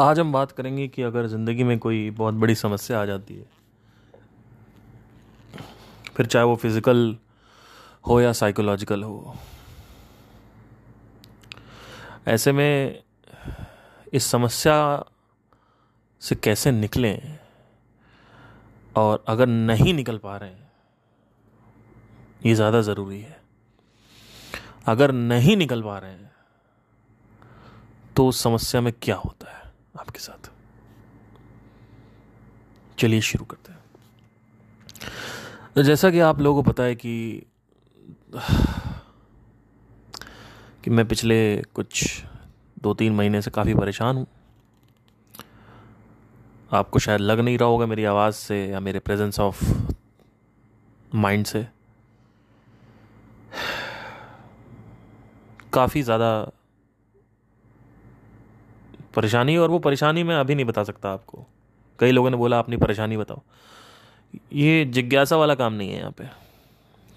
आज हम बात करेंगे कि अगर ज़िंदगी में कोई बहुत बड़ी समस्या आ जाती है, फिर चाहे वो फ़िज़िकल हो या साइकोलॉजिकल हो, ऐसे में इस समस्या से कैसे निकलें और अगर नहीं निकल पा रहे हैं, ये ज़्यादा ज़रूरी है। अगर नहीं निकल पा रहे हैं तो उस समस्या में क्या होता है? आपके साथ। चलिए शुरू करते हैं। तो जैसा कि आप लोगों को पता है कि कि मैं पिछले कुछ दो तीन महीने से काफ़ी परेशान हूँ। आपको शायद लग नहीं रहा होगा मेरी आवाज़ से या मेरे प्रेजेंस ऑफ़ माइंड से। काफ़ी ज़्यादा परेशानी, और वो परेशानी मैं अभी नहीं बता सकता आपको। कई लोगों ने बोला अपनी परेशानी बताओ। ये जिज्ञासा वाला काम नहीं है यहाँ पे।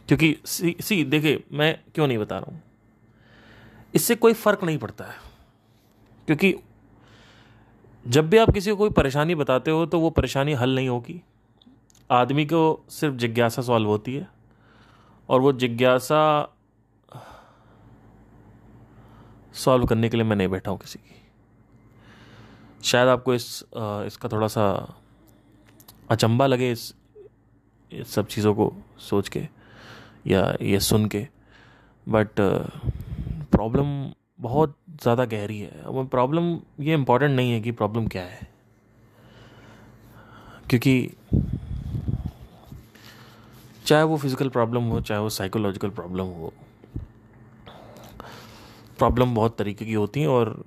क्योंकि सी सी, देखिए, मैं क्यों नहीं बता रहा हूँ? इससे कोई फ़र्क नहीं पड़ता है। क्योंकि जब भी आप किसी को कोई परेशानी बताते हो तो वो परेशानी हल नहीं होगी। आदमी को सिर्फ़ जिज्ञासा सॉल्व होती है, और वो जिज्ञासा सॉल्व करने के लिए मैं नहीं बैठा हूँ किसी की। शायद आपको इस इसका थोड़ा सा अचंबा लगे इस, इस सब चीज़ों को सोच के या ये सुन के। बट प्रॉब्लम बहुत ज़्यादा गहरी है। अब प्रॉब्लम ये इम्पोर्टेंट नहीं है कि प्रॉब्लम क्या है। क्योंकि चाहे वो फ़िज़िकल प्रॉब्लम हो चाहे वो साइकोलॉजिकल प्रॉब्लम हो प्रॉब्लम बहुत तरीके की होती हैं और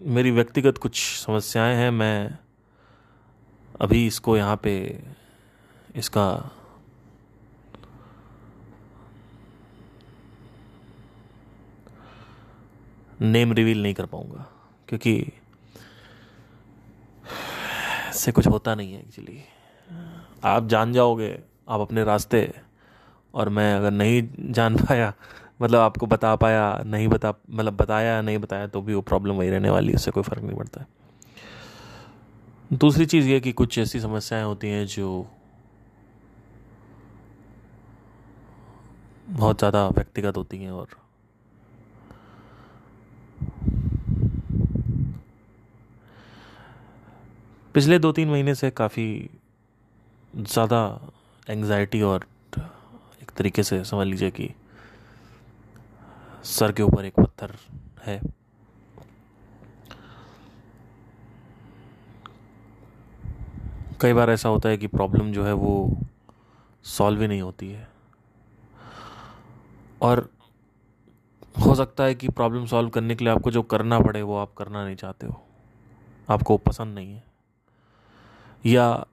मेरी व्यक्तिगत कुछ समस्याएँ हैं, मैं अभी इसको यहाँ पे इसका नेम रिवील नहीं कर पाऊँगा, क्योंकि इससे कुछ होता नहीं है एक्चुअली आप जान जाओगे, आप अपने रास्ते, और मैं अगर नहीं जान पाया मतलब आपको बता पाया, नहीं बता मतलब बताया, नहीं बताया तो भी वो प्रॉब्लम वही रहने वाली है, उससे कोई फ़र्क नहीं पड़ता। दूसरी चीज़ ये कि कुछ ऐसी समस्याएँ होती हैं जो बहुत ज़्यादा व्यक्तिगत होती हैं और पिछले दो तीन महीने से काफ़ी ज़्यादा एंग्जाइटी और एक तरीके से समझ लीजिए कि सर के ऊपर एक पत्थर है। कई बार ऐसा होता है कि प्रॉब्लम जो है वो सॉल्व ही नहीं होती है। और हो सकता है कि प्रॉब्लम सॉल्व करने के लिए आपको जो करना पड़े वो आप करना नहीं चाहते हो। आपको पसंद नहीं है। या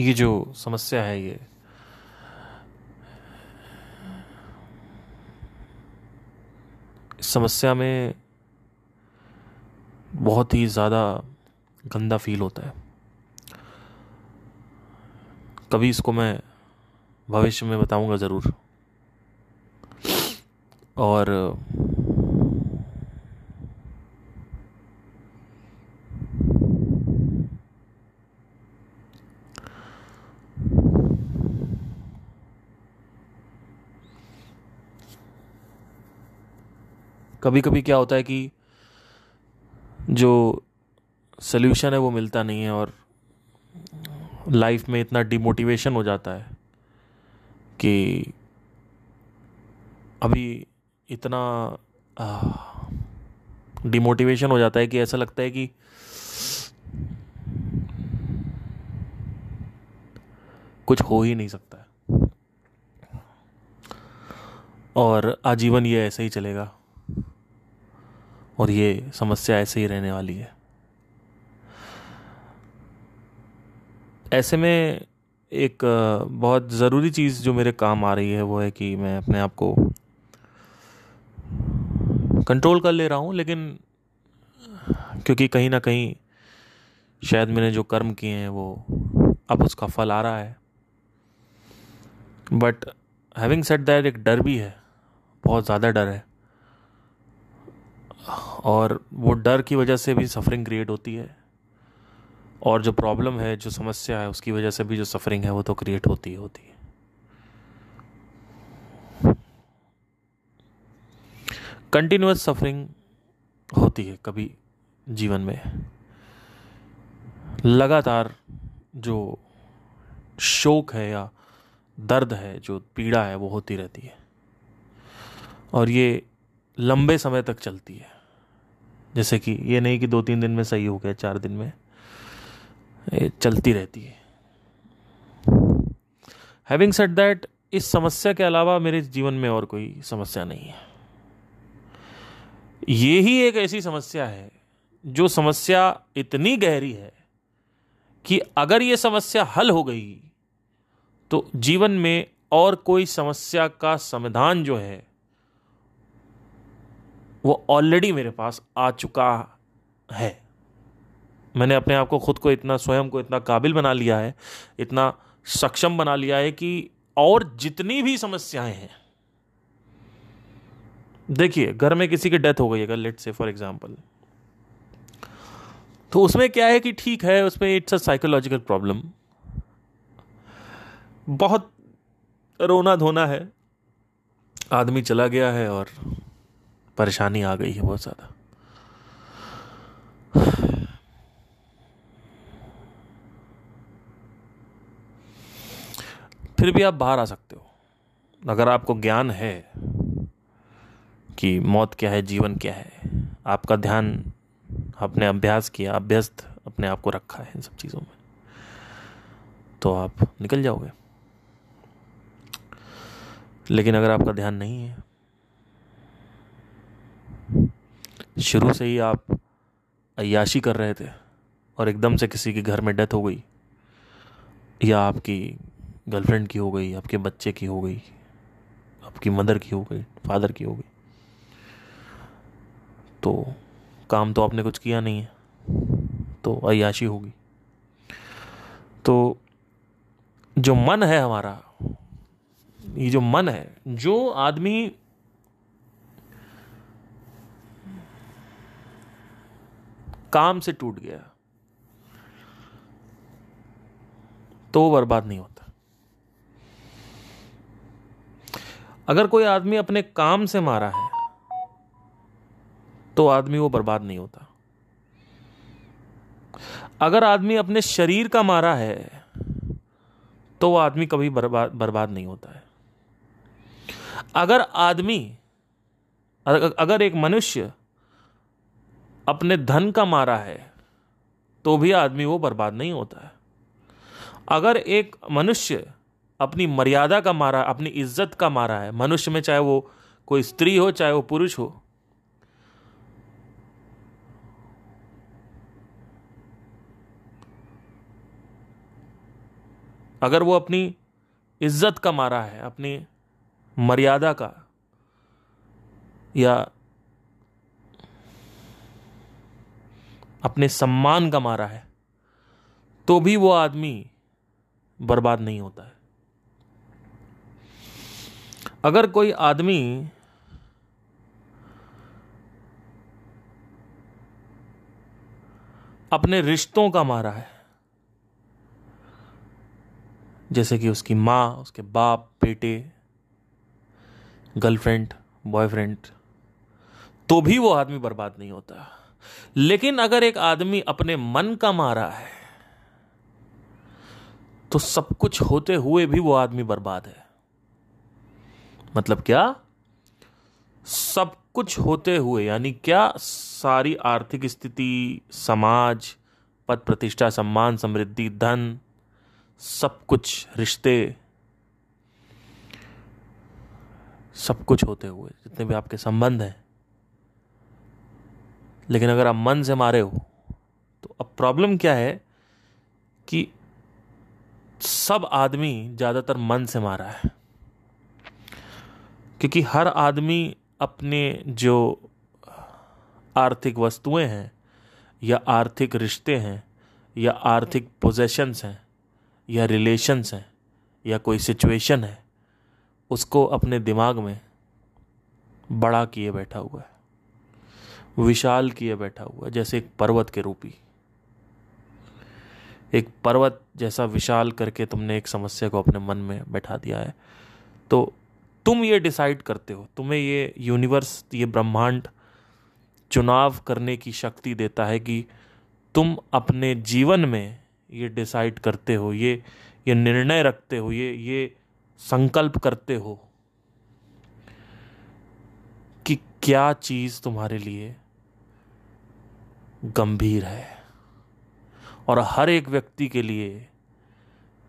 ये जो समस्या है ये। इस समस्या में बहुत ही ज़्यादा गंदा फील होता है। कभी इसको मैं भविष्य में बताऊँगा ज़रूर। और कभी कभी क्या होता है कि जो सल्यूशन है वो मिलता नहीं है और लाइफ में इतना डिमोटिवेशन हो जाता है कि अभी इतना डिमोटिवेशन हो जाता है कि ऐसा लगता है कि कुछ हो ही नहीं सकता है। और आजीवन ये ऐसे ही चलेगा। और ये समस्या ऐसे ही रहने वाली है। ऐसे में एक बहुत ज़रूरी चीज़ जो मेरे काम आ रही है वो है कि मैं अपने आप को कंट्रोल कर ले रहा हूँ, लेकिन क्योंकि कहीं ना कहीं शायद मैंने जो कर्म किए हैं वो अब उसका फल आ रहा है। बट हैविंग सेट दैट एक डर भी है, बहुत ज़्यादा डर है। और वो डर की वजह से भी सफरिंग क्रिएट होती है। और जो प्रॉब्लम है, जो समस्या है, उसकी वजह से भी जो सफरिंग है, वो तो क्रिएट होती ही होती है। कंटिन्यूस सफरिंग होती है कभी जीवन में। लगातार जो शोक है या दर्द है, जो पीड़ा है, वो होती रहती है। और ये लंबे समय तक चलती है। जैसे कि ये नहीं कि दो तीन दिन में सही हो गया, चार दिन में। ये चलती रहती है। हैविंग सेट दैट इस समस्या के अलावा मेरे जीवन में और कोई समस्या नहीं है। ये ही एक ऐसी समस्या है, जो समस्या इतनी गहरी है कि अगर ये समस्या हल हो गई तो जीवन में और कोई समस्या का समाधान जो है वो ऑलरेडी मेरे पास आ चुका है। मैंने अपने आप को खुद को इतना, स्वयं को इतना काबिल बना लिया है, इतना सक्षम बना लिया है कि और जितनी भी समस्याएँ हैं। देखिए, घर में किसी की डेथ हो गई, अगर लेट से फॉर एग्ज़ाम्पल तो उसमें क्या है कि ठीक है, उसमें इट्स अ साइकोलॉजिकल प्रॉब्लम बहुत रोना धोना है। आदमी चला गया है और परेशानी आ गई है बहुत ज़्यादा। फिर भी आप बाहर आ सकते हो। अगर आपको ज्ञान है कि मौत क्या है, जीवन क्या है, आपका ध्यान, आपने अभ्यास किया, अभ्यस्त अपने आप को रखा है इन सब चीज़ों में तो आप निकल जाओगे। लेकिन अगर आपका ध्यान नहीं है शुरू से ही आप अयाशी कर रहे थे और एकदम से किसी के घर में डेथ हो गई, या आपकी गर्लफ्रेंड की हो गई, आपके बच्चे की हो गई, आपकी मदर की हो गई फादर की हो गई। तो काम तो आपने कुछ किया नहीं है तो अयाशी होगी तो जो मन है हमारा, ये जो मन है, जो आदमी काम से टूट गया। तो बर्बाद नहीं होता। अगर कोई आदमी अपने काम से मारा है तो आदमी वो बर्बाद नहीं होता। अगर आदमी अपने शरीर का मारा है तो वो आदमी कभी बर्बाद बर्बाद नहीं होता है। अगर आदमी अगर एक मनुष्य अपने धन का मारा है तो भी आदमी वो बर्बाद नहीं होता है। अगर एक मनुष्य अपनी मर्यादा का मारा, अपनी इज़्ज़त का मारा है, मनुष्य में चाहे वो कोई स्त्री हो, चाहे वो पुरुष हो, अगर वो अपनी इज़्ज़त का मारा है, अपनी मर्यादा का, या अपने सम्मान का मारा है तो भी वो आदमी बर्बाद नहीं होता है। अगर कोई आदमी अपने रिश्तों का मारा है, जैसे कि उसकी माँ, उसके बाप, बेटे, गर्लफ्रेंड, बॉयफ्रेंड तो भी वो आदमी बर्बाद नहीं होता। लेकिन अगर एक आदमी अपने मन का मारा है तो सब कुछ होते हुए भी वो आदमी बर्बाद है। मतलब क्या? सब कुछ होते हुए, यानी क्या सारी आर्थिक स्थिति, समाज, पद प्रतिष्ठा, सम्मान, समृद्धि, धन, सब कुछ, रिश्ते, सब कुछ होते हुए, जितने भी आपके संबंध हैं लेकिन अगर आप मन से मारे हो तो अब प्रॉब्लम क्या है कि सब आदमी ज़्यादातर मन से मारा है। क्योंकि हर आदमी अपने जो आर्थिक वस्तुएँ हैं, या आर्थिक रिश्ते हैं, या आर्थिक पोजेशंस हैं, या रिलेशंस हैं, या कोई सिचुएशन है, उसको अपने दिमाग में बड़ा किए बैठा हुआ है। विशाल किए बैठा हुआ जैसे एक पर्वत के रूपी। एक पर्वत जैसा विशाल करके तुमने एक समस्या को अपने मन में बैठा दिया है। तो तुम ये डिसाइड करते हो, तुम्हें ये यूनिवर्स, ये ब्रह्मांड चुनाव करने की शक्ति देता है कि तुम अपने जीवन में ये डिसाइड करते हो, ये ये निर्णय रखते हो, ये ये संकल्प करते हो। कि क्या चीज़ तुम्हारे लिए गंभीर है? और हर एक व्यक्ति के लिए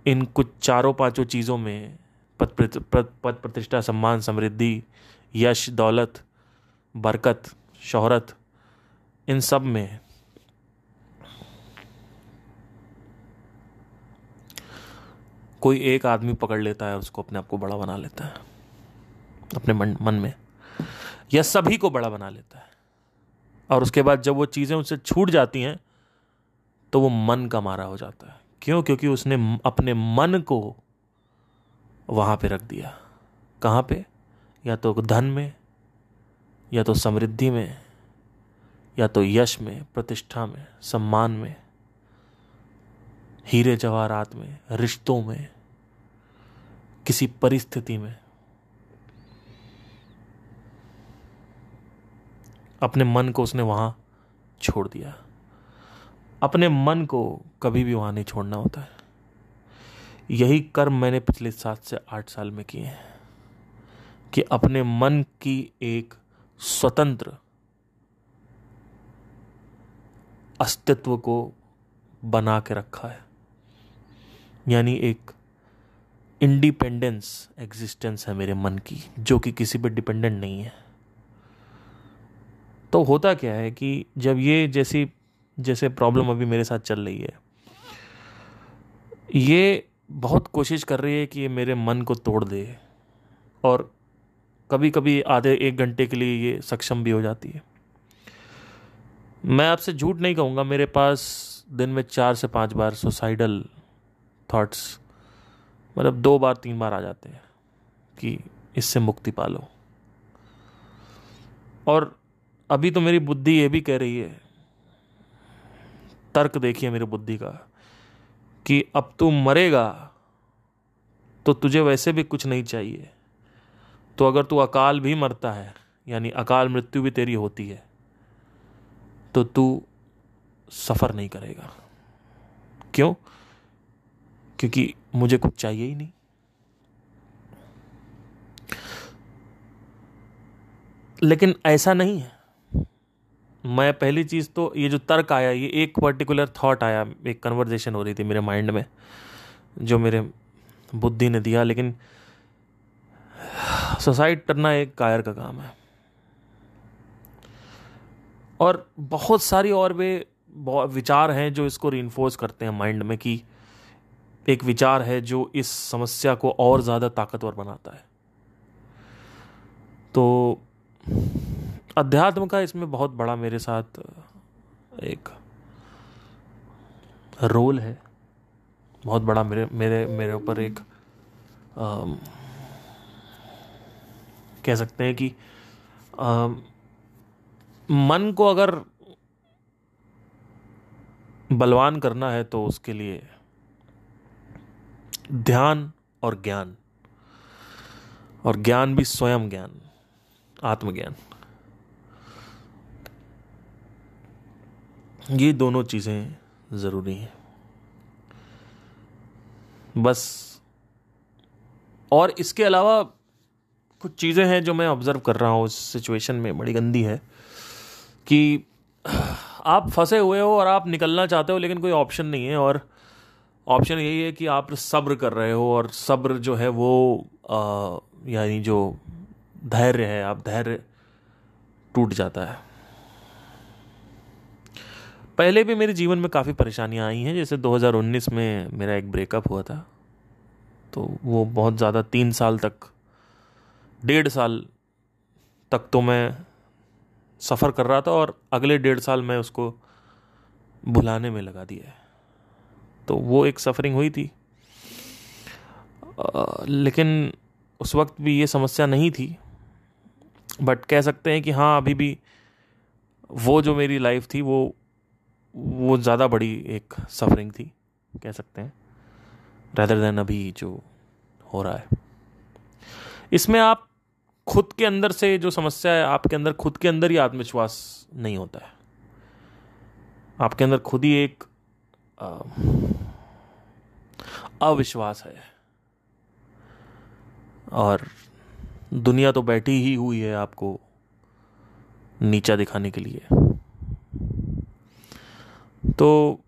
इन कुछ चारों पाँचों चीज़ों में पद पद प्रतिष्ठा, सम्मान, समृद्धि, यश, दौलत, बरकत, शोहरत, इन सब में कोई एक आदमी पकड़ लेता है, उसको अपने आप को बड़ा बना लेता है, अपने मन मन में। या सभी को बड़ा बना लेता है। और उसके बाद जब वो चीज़ें उससे छूट जाती हैं तो वो मन का मारा हो जाता है। क्यों? क्योंकि उसने अपने मन को वहाँ पे रख दिया। कहाँ पे? या तो धन में, या तो समृद्धि में, या तो यश में, प्रतिष्ठा में, सम्मान में, हीरे जवाहरात में, रिश्तों में, किसी परिस्थिति में। अपने मन को उसने वहाँ छोड़ दिया। अपने मन को कभी भी वहाँ नहीं छोड़ना होता है। यही कर्म मैंने पिछले सात से आठ साल में किए हैं कि अपने मन की एक स्वतंत्र अस्तित्व को बना के रखा है। यानी एक इंडिपेंडेंस एग्जिस्टेंस है मेरे मन की, जो कि किसी पर डिपेंडेंट नहीं है। तो होता क्या है कि जब ये जैसी, जैसे प्रॉब्लम अभी मेरे साथ चल रही है, ये बहुत कोशिश कर रही है कि ये मेरे मन को तोड़ दे और कभी कभी आधे एक घंटे के लिए ये सक्षम भी हो जाती है। मैं आपसे झूठ नहीं कहूँगा, मेरे पास दिन में चार से पाँच बार सुसाइडल थॉट्स मतलब दो बार, तीन बार आ जाते हैं कि इससे मुक्ति पालो और अभी तो मेरी बुद्धि ये भी कह रही है, तर्क देखिए मेरी बुद्धि का, कि अब तू मरेगा तो तुझे वैसे भी कुछ नहीं चाहिए। तो अगर तू अकाल भी मरता है, यानी अकाल मृत्यु भी तेरी होती है तो तू सफ़र नहीं करेगा। क्यों? क्योंकि मुझे कुछ चाहिए ही नहीं। लेकिन ऐसा नहीं है। मैं पहली चीज़ तो ये जो तर्क आया, ये एक पर्टिकुलर थॉट आया, एक कन्वर्जेशन हो रही थी मेरे माइंड में, जो मेरे बुद्धि ने दिया, लेकिन सुसाइड करना एक कायर का काम है। और बहुत सारी और वे विचार हैं जो इसको री करते हैं माइंड में कि एक विचार है जो इस समस्या को और ज़्यादा ताकतवर बनाता है। तो अध्यात्म का इसमें बहुत बड़ा मेरे साथ एक रोल है। बहुत बड़ा मेरे मेरे मेरे ऊपर एक आ, कह सकते हैं कि आ, मन को अगर बलवान करना है तो उसके लिए ध्यान और ज्ञान और ज्ञान भी स्वयं ज्ञान आत्मज्ञान। ये दोनों चीज़ें ज़रूरी हैं। बस। और इसके अलावा कुछ चीज़ें हैं जो मैं ऑब्ज़र्व कर रहा हूँ इस सिचुएशन में, बड़ी गंदी है, कि आप फंसे हुए हो और आप निकलना चाहते हो, लेकिन कोई ऑप्शन नहीं है। और ऑप्शन यही है कि आप सब्र कर रहे हो, और सब्र जो है वो यानी जो धैर्य है, आप धैर्य टूट जाता है। पहले भी मेरे जीवन में काफ़ी परेशानियाँ आई हैं। जैसे 2019 में मेरा एक ब्रेकअप हुआ था। तो वो बहुत ज़्यादा तीन साल तक डेढ़ साल तक तो मैं सफ़र कर रहा था और अगले डेढ़ साल मैं उसको भुलाने में लगा दिया है। तो वो एक सफरिंग हुई थी। आ, लेकिन उस वक्त भी ये समस्या नहीं थी। बट कह सकते हैं कि हाँ अभी भी वो जो मेरी लाइफ थी वो वो ज़्यादा बड़ी एक सफरिंग थी, कह सकते हैं रैदर देन अभी जो हो रहा है। इसमें आप खुद के अंदर से जो समस्या है, आपके अंदर, खुद के अंदर ही आत्मविश्वास नहीं होता है। आपके अंदर खुद ही एक अविश्वास है। और दुनिया तो बैठी ही हुई है आपको नीचा दिखाने के लिए। तो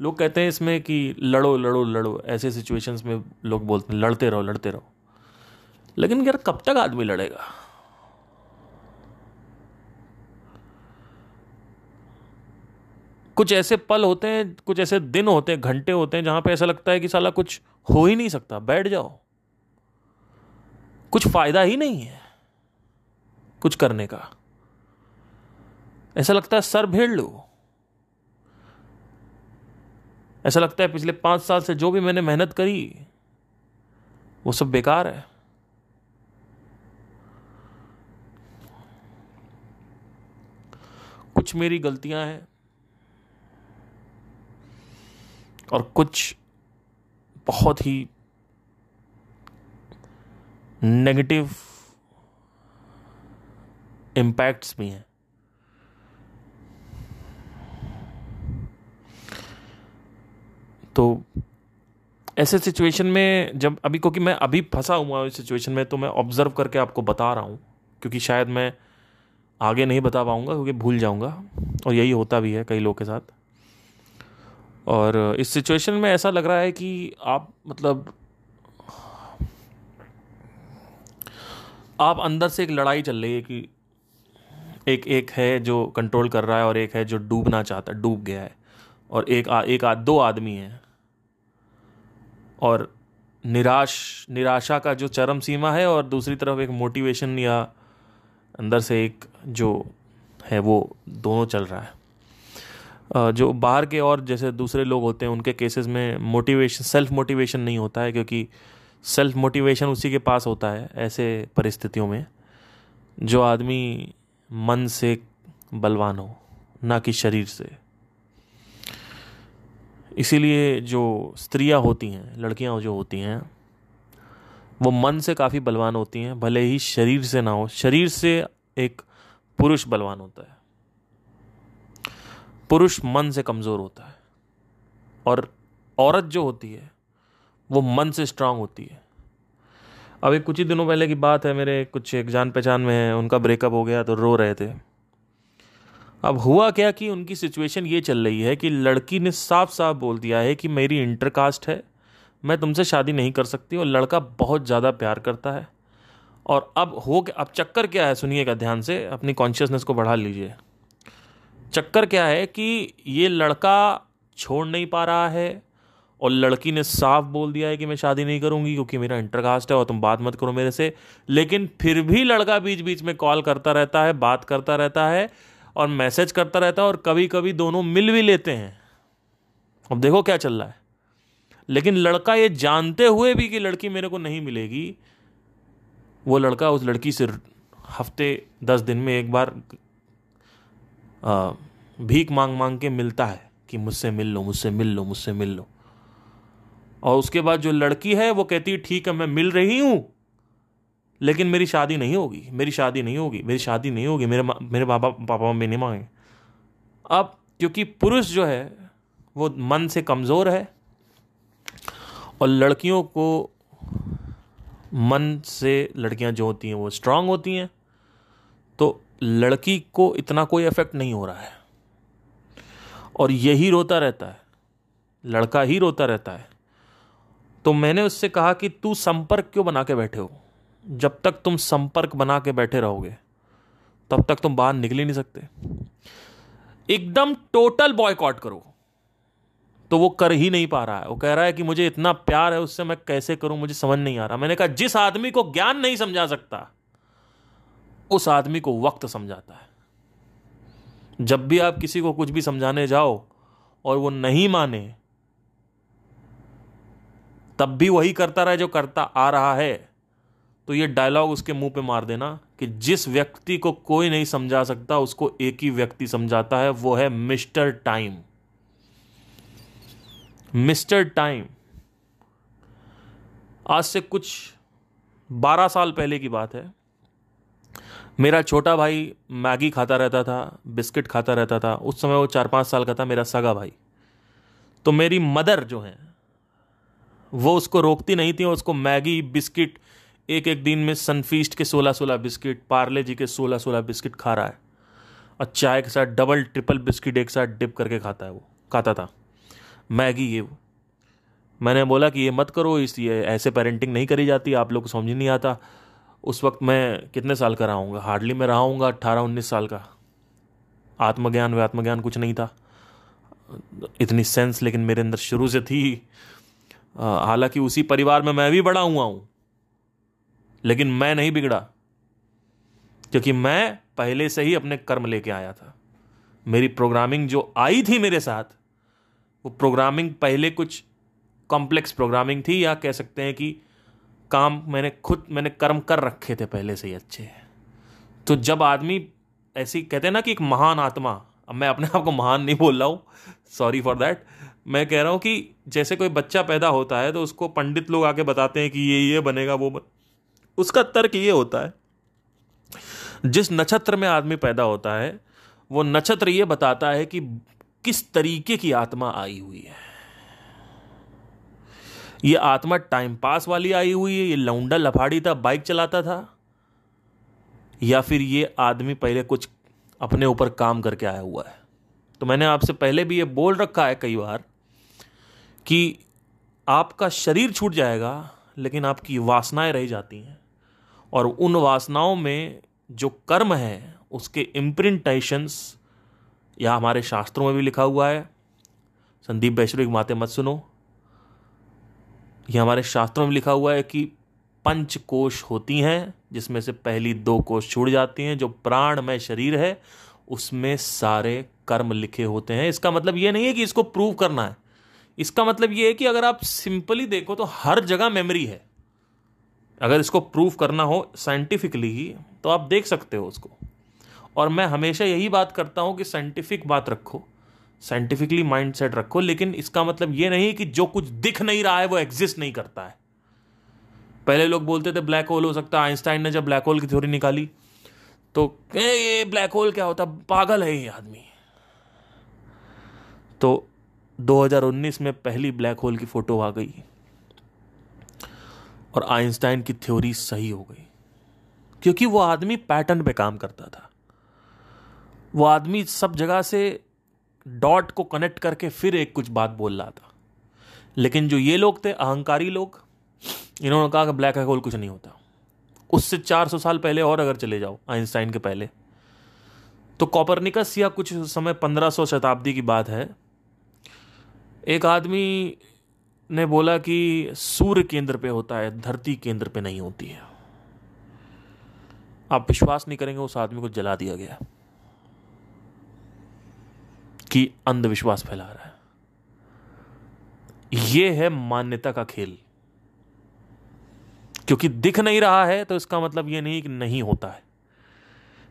लोग कहते हैं इसमें कि लड़ो लड़ो लड़ो। ऐसे सिचुएशंस में लोग बोलते हैं, लड़ते रहो लड़ते रहो। लेकिन यार, कब तक आदमी लड़ेगा? कुछ ऐसे पल होते हैं, कुछ ऐसे दिन होते हैं, घंटे होते हैं, जहाँ पे ऐसा लगता है कि साला कुछ हो ही नहीं सकता। बैठ जाओ। कुछ फ़ायदा ही नहीं है कुछ करने का। ऐसा लगता है सर भेड़ लो। ऐसा लगता है पिछले पाँच साल से जो भी मैंने मेहनत करी, वो सब बेकार है। कुछ मेरी गलतियाँ हैं और कुछ बहुत ही नेगेटिव इम्पैक्ट्स भी हैं। तो ऐसे सिचुएशन में जब अभी, क्योंकि मैं अभी फंसा हुआ हूँ इस सिचुएशन में तो मैं ऑब्ज़र्व करके आपको बता रहा हूँ, क्योंकि शायद मैं आगे नहीं बता पाऊँगा, क्योंकि भूल जाऊँगा, और यही होता भी है कई लोगों के साथ। और इस सिचुएशन में ऐसा लग रहा है कि आप मतलब आप अंदर से एक लड़ाई चल रही है कि एक एक है जो कंट्रोल कर रहा है और एक है जो डूबना चाहता है डूब गया है। और एक आ, एक आ, दो आदमी हैं। और निराश निराशा का जो चरम सीमा है और दूसरी तरफ़ एक मोटिवेशन या अंदर से एक जो है वो दोनों चल रहा है। जो बाहर के और जैसे दूसरे लोग होते हैं उनके केसेस में मोटिवेशन सेल्फ मोटिवेशन नहीं होता है क्योंकि सेल्फ मोटिवेशन उसी के पास होता है, ऐसे परिस्थितियों में, जो आदमी मन से बलवान हो, ना कि शरीर से। इसीलिए जो स्त्रियाँ होती हैं, लड़कियाँ जो होती हैं, वो मन से काफ़ी बलवान होती हैं, भले ही शरीर से ना हो। शरीर से एक पुरुष बलवान होता है। पुरुष मन से कमज़ोर होता है। और औरत जो होती है वो मन से स्ट्रांग होती है। अभी कुछ ही दिनों पहले की बात है, मेरे कुछ एक जान पहचान में है, उनका ब्रेकअप हो गया तो रो रहे थे। अब हुआ क्या कि उनकी सिचुएशन ये चल रही है कि लड़की ने साफ़ साफ़ बोल दिया है कि मेरी इंटरकास्ट है, मैं तुमसे शादी नहीं कर सकती और लड़का बहुत ज़्यादा प्यार करता है। और अब हो अब चक्कर क्या है, सुनिएगा ध्यान से, अपनी कॉन्शियसनेस को बढ़ा लीजिए। चक्कर क्या है कि ये लड़का छोड़ नहीं पा रहा है और लड़की ने साफ़ बोल दिया है कि मैं शादी नहीं करूँगी क्योंकि मेरा इंटरकास्ट है और तुम बात मत करो मेरे से। लेकिन फिर भी लड़का बीच बीच में कॉल करता रहता है, बात करता रहता है और मैसेज करता रहता है और कभी कभी दोनों मिल भी लेते हैं। अब देखो क्या चल रहा है। लेकिन लड़का ये जानते हुए भी कि लड़की मेरे को नहीं मिलेगी, वो लड़का उस लड़की से हफ़्ते, दस दिन में एक बार भीख मांग मांग के मिलता है कि मुझसे मिल लो, मुझसे मिल लो, मुझसे मिल लो। और उसके बाद जो लड़की है, वो कहती है, ठीक है, मैं मिल रही हूँ, लेकिन मेरी शादी नहीं होगी, मेरी शादी नहीं होगी, मेरी शादी नहीं होगी, मेरे मेरे पापा पापा मम्मी नहीं मांगे अब क्योंकि पुरुष जो है, वो मन से कमज़ोर है, और लड़कियों को मन से लड़कियाँ जो होती हैं, वो स्ट्रांग होती हैं तो लड़की को इतना कोई इफ़ेक्ट नहीं हो रहा है। और यही रोता रहता है, लड़का ही रोता रहता है। तो मैंने उससे कहा कि तू संपर्क क्यों बना के बैठे हो? जब तक तुम संपर्क बना के बैठे रहोगे, तब तक तुम बाहर निकल ही नहीं सकते। एकदम टोटल बॉयकॉट करो। तो वो कर ही नहीं पा रहा है। वो कह रहा है कि मुझे इतना प्यार है, उससे मैं कैसे करूँ? मुझे समझ नहीं आ रहा। मैंने कहा, जिस आदमी को ज्ञान नहीं समझा सकता, उस आदमी को वक्त समझाता है। जब भी आप किसी को कुछ भी समझाने जाओ और वो नहीं माने तब भी वही करता रहे जो करता आ रहा है। तो ये डायलॉग उसके मुँह पे मार देना कि जिस व्यक्ति को कोई नहीं समझा सकता, उसको एक ही व्यक्ति समझाता है, वो है मिस्टर टाइम। Mister time. आज से कुछ बारह साल पहले की बात है। मेरा छोटा भाई मैगी खाता रहता था, बिस्किट खाता रहता था, उस समय वो चार पाँच साल का था मेरा सगा भाई। तो मेरी मदर जो है वो उसको रोकती नहीं थी और उसको मैगी, बिस्किट एक एक दिन में सनफीस्ट के सोलह सोलह बिस्किट, पार्ले जी के सोलह सोलह बिस्किट खा रहा है। और चाय के साथ डबल, ट्रिपल बिस्किट एक साथ डिप करके खाता है वो, खाता था। मैगी ये वो। मैंने बोला कि ये मत करो, इस ये ऐसे पेरेंटिंग नहीं करी जाती, आप लोग को समझ नहीं आता। उस वक्त मैं कितने साल का रहा हार्डली मैं रहा अट्ठारह उन्नीस साल का। आत्मज्ञान व आत्मज्ञान कुछ नहीं था। इतनी सेंस लेकिन मेरे अंदर शुरू से थी। हालाँकि उसी परिवार में मैं भी बड़ा हुआ हूँ, लेकिन मैं नहीं बिगड़ा, क्योंकि मैं पहले से ही अपने कर्म लेके आया था। मेरी प्रोग्रामिंग जो आई थी मेरे साथ, वो प्रोग्रामिंग पहले कुछ कॉम्प्लेक्स प्रोग्रामिंग थी, या कह सकते हैं कि काम मैंने खुद, मैंने कर्म कर रखे थे पहले से ही अच्छे। तो जब आदमी ऐसी, कहते हैं ना कि एक महान आत्मा, अब मैं अपने आप को महान नहीं बोल रहा हूँ सॉरी फॉर दैट मैं कह रहा हूँ कि जैसे कोई बच्चा पैदा होता है तो उसको पंडित लोग आके बताते हैं कि ये ये बनेगा, वो बन... उसका तर्क ये होता है, जिस नक्षत्र में आदमी पैदा होता है, वो नक्षत्र ये बताता है कि किस तरीके की आत्मा आई हुई है। ये आत्मा टाइम पास वाली आई हुई है, ये लौंडा लफाड़ी था, बाइक चलाता था, या फिर ये आदमी पहले कुछ अपने ऊपर काम करके आया हुआ है। तो मैंने आपसे पहले भी ये बोल रखा है कई बार कि आपका शरीर छूट जाएगा, लेकिन आपकी वासनाएँ रह जाती हैं। और उन वासनाओं में जो कर्म है, उसके इम्प्रिंटेशंस या हमारे शास्त्रों में भी लिखा हुआ है। संदीप वैश्विक माते मत सुनो। यह हमारे शास्त्रों में लिखा हुआ है कि पंच कोश होती हैं, जिसमें से पहली दो कोश छूट जाती हैं। जो प्राण में शरीर है, उसमें सारे कर्म लिखे होते हैं। इसका मतलब यह नहीं है कि इसको प्रूव करना है। इसका मतलब यह है कि अगर आप सिंपली देखो तो हर जगह मेमोरी है। अगर इसको प्रूव करना हो साइंटिफिकली ही तो आप देख सकते हो उसको। और मैं हमेशा यही बात करता हूँ कि साइंटिफिक बात रखो साइंटिफिकली माइंड सेट रखो, लेकिन इसका मतलब यह नहीं कि जो कुछ दिख नहीं रहा है वो एग्जिस्ट नहीं करता है। पहले लोग बोलते थे ब्लैक होल हो सकता है आइंस्टाइन ने जब ब्लैक होल की थ्योरी निकाली तो ये ब्लैक होल क्या होता? पागल है ये आदमी। तो 2019 में पहली ब्लैक होल की फ़ोटो आ गई। और आइंस्टाइन की थ्योरी सही हो गई। क्योंकि वो आदमी पैटर्न पे काम करता था। वो आदमी सब जगह से डॉट को कनेक्ट करके फिर एक कुछ बात बोल रहा था। लेकिन जो ये लोग थे, अहंकारी लोग, इन्होंने कहा कि ब्लैक होल कुछ नहीं होता। उससे 400 साल पहले और अगर चले जाओ, आइंस्टाइन के पहले। तो कॉपरनिकस या कुछ समय 1500 शताब्दी की बात है एक आदमी ने बोला कि सूर्य केंद्र पे होता है, धरती केंद्र पे नहीं होती है। आप विश्वास नहीं करेंगे, उस आदमी को जला दिया गया कि अंधविश्वास फैला रहा है। यह है मान्यता का खेल। क्योंकि दिख नहीं रहा है तो इसका मतलब यह नहीं कि नहीं होता है।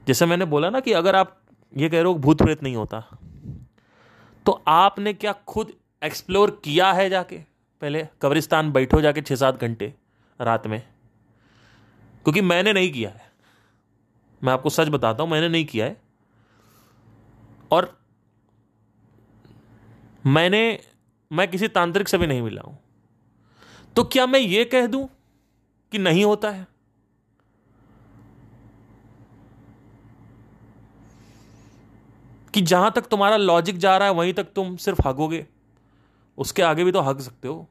जैसे मैंने बोला ना कि अगर आप ये कह रहे हो भूत प्रेत नहीं होता तो आपने क्या खुद एक्सप्लोर किया है जाके। पहले कब्रिस्तान बैठो जाके छह सात घंटे रात में। क्योंकि मैंने नहीं किया है। मैं आपको सच बताता हूँ, मैंने नहीं किया है। और मैंने, मैं किसी तांत्रिक से भी नहीं मिला हूँ। तो क्या मैं ये कह दूँ कि नहीं होता है? कि जहाँ तक तुम्हारा लॉजिक जा रहा है, वहीं तक तुम सिर्फ़ हगोगे। उसके आगे भी तो हक सकते हो।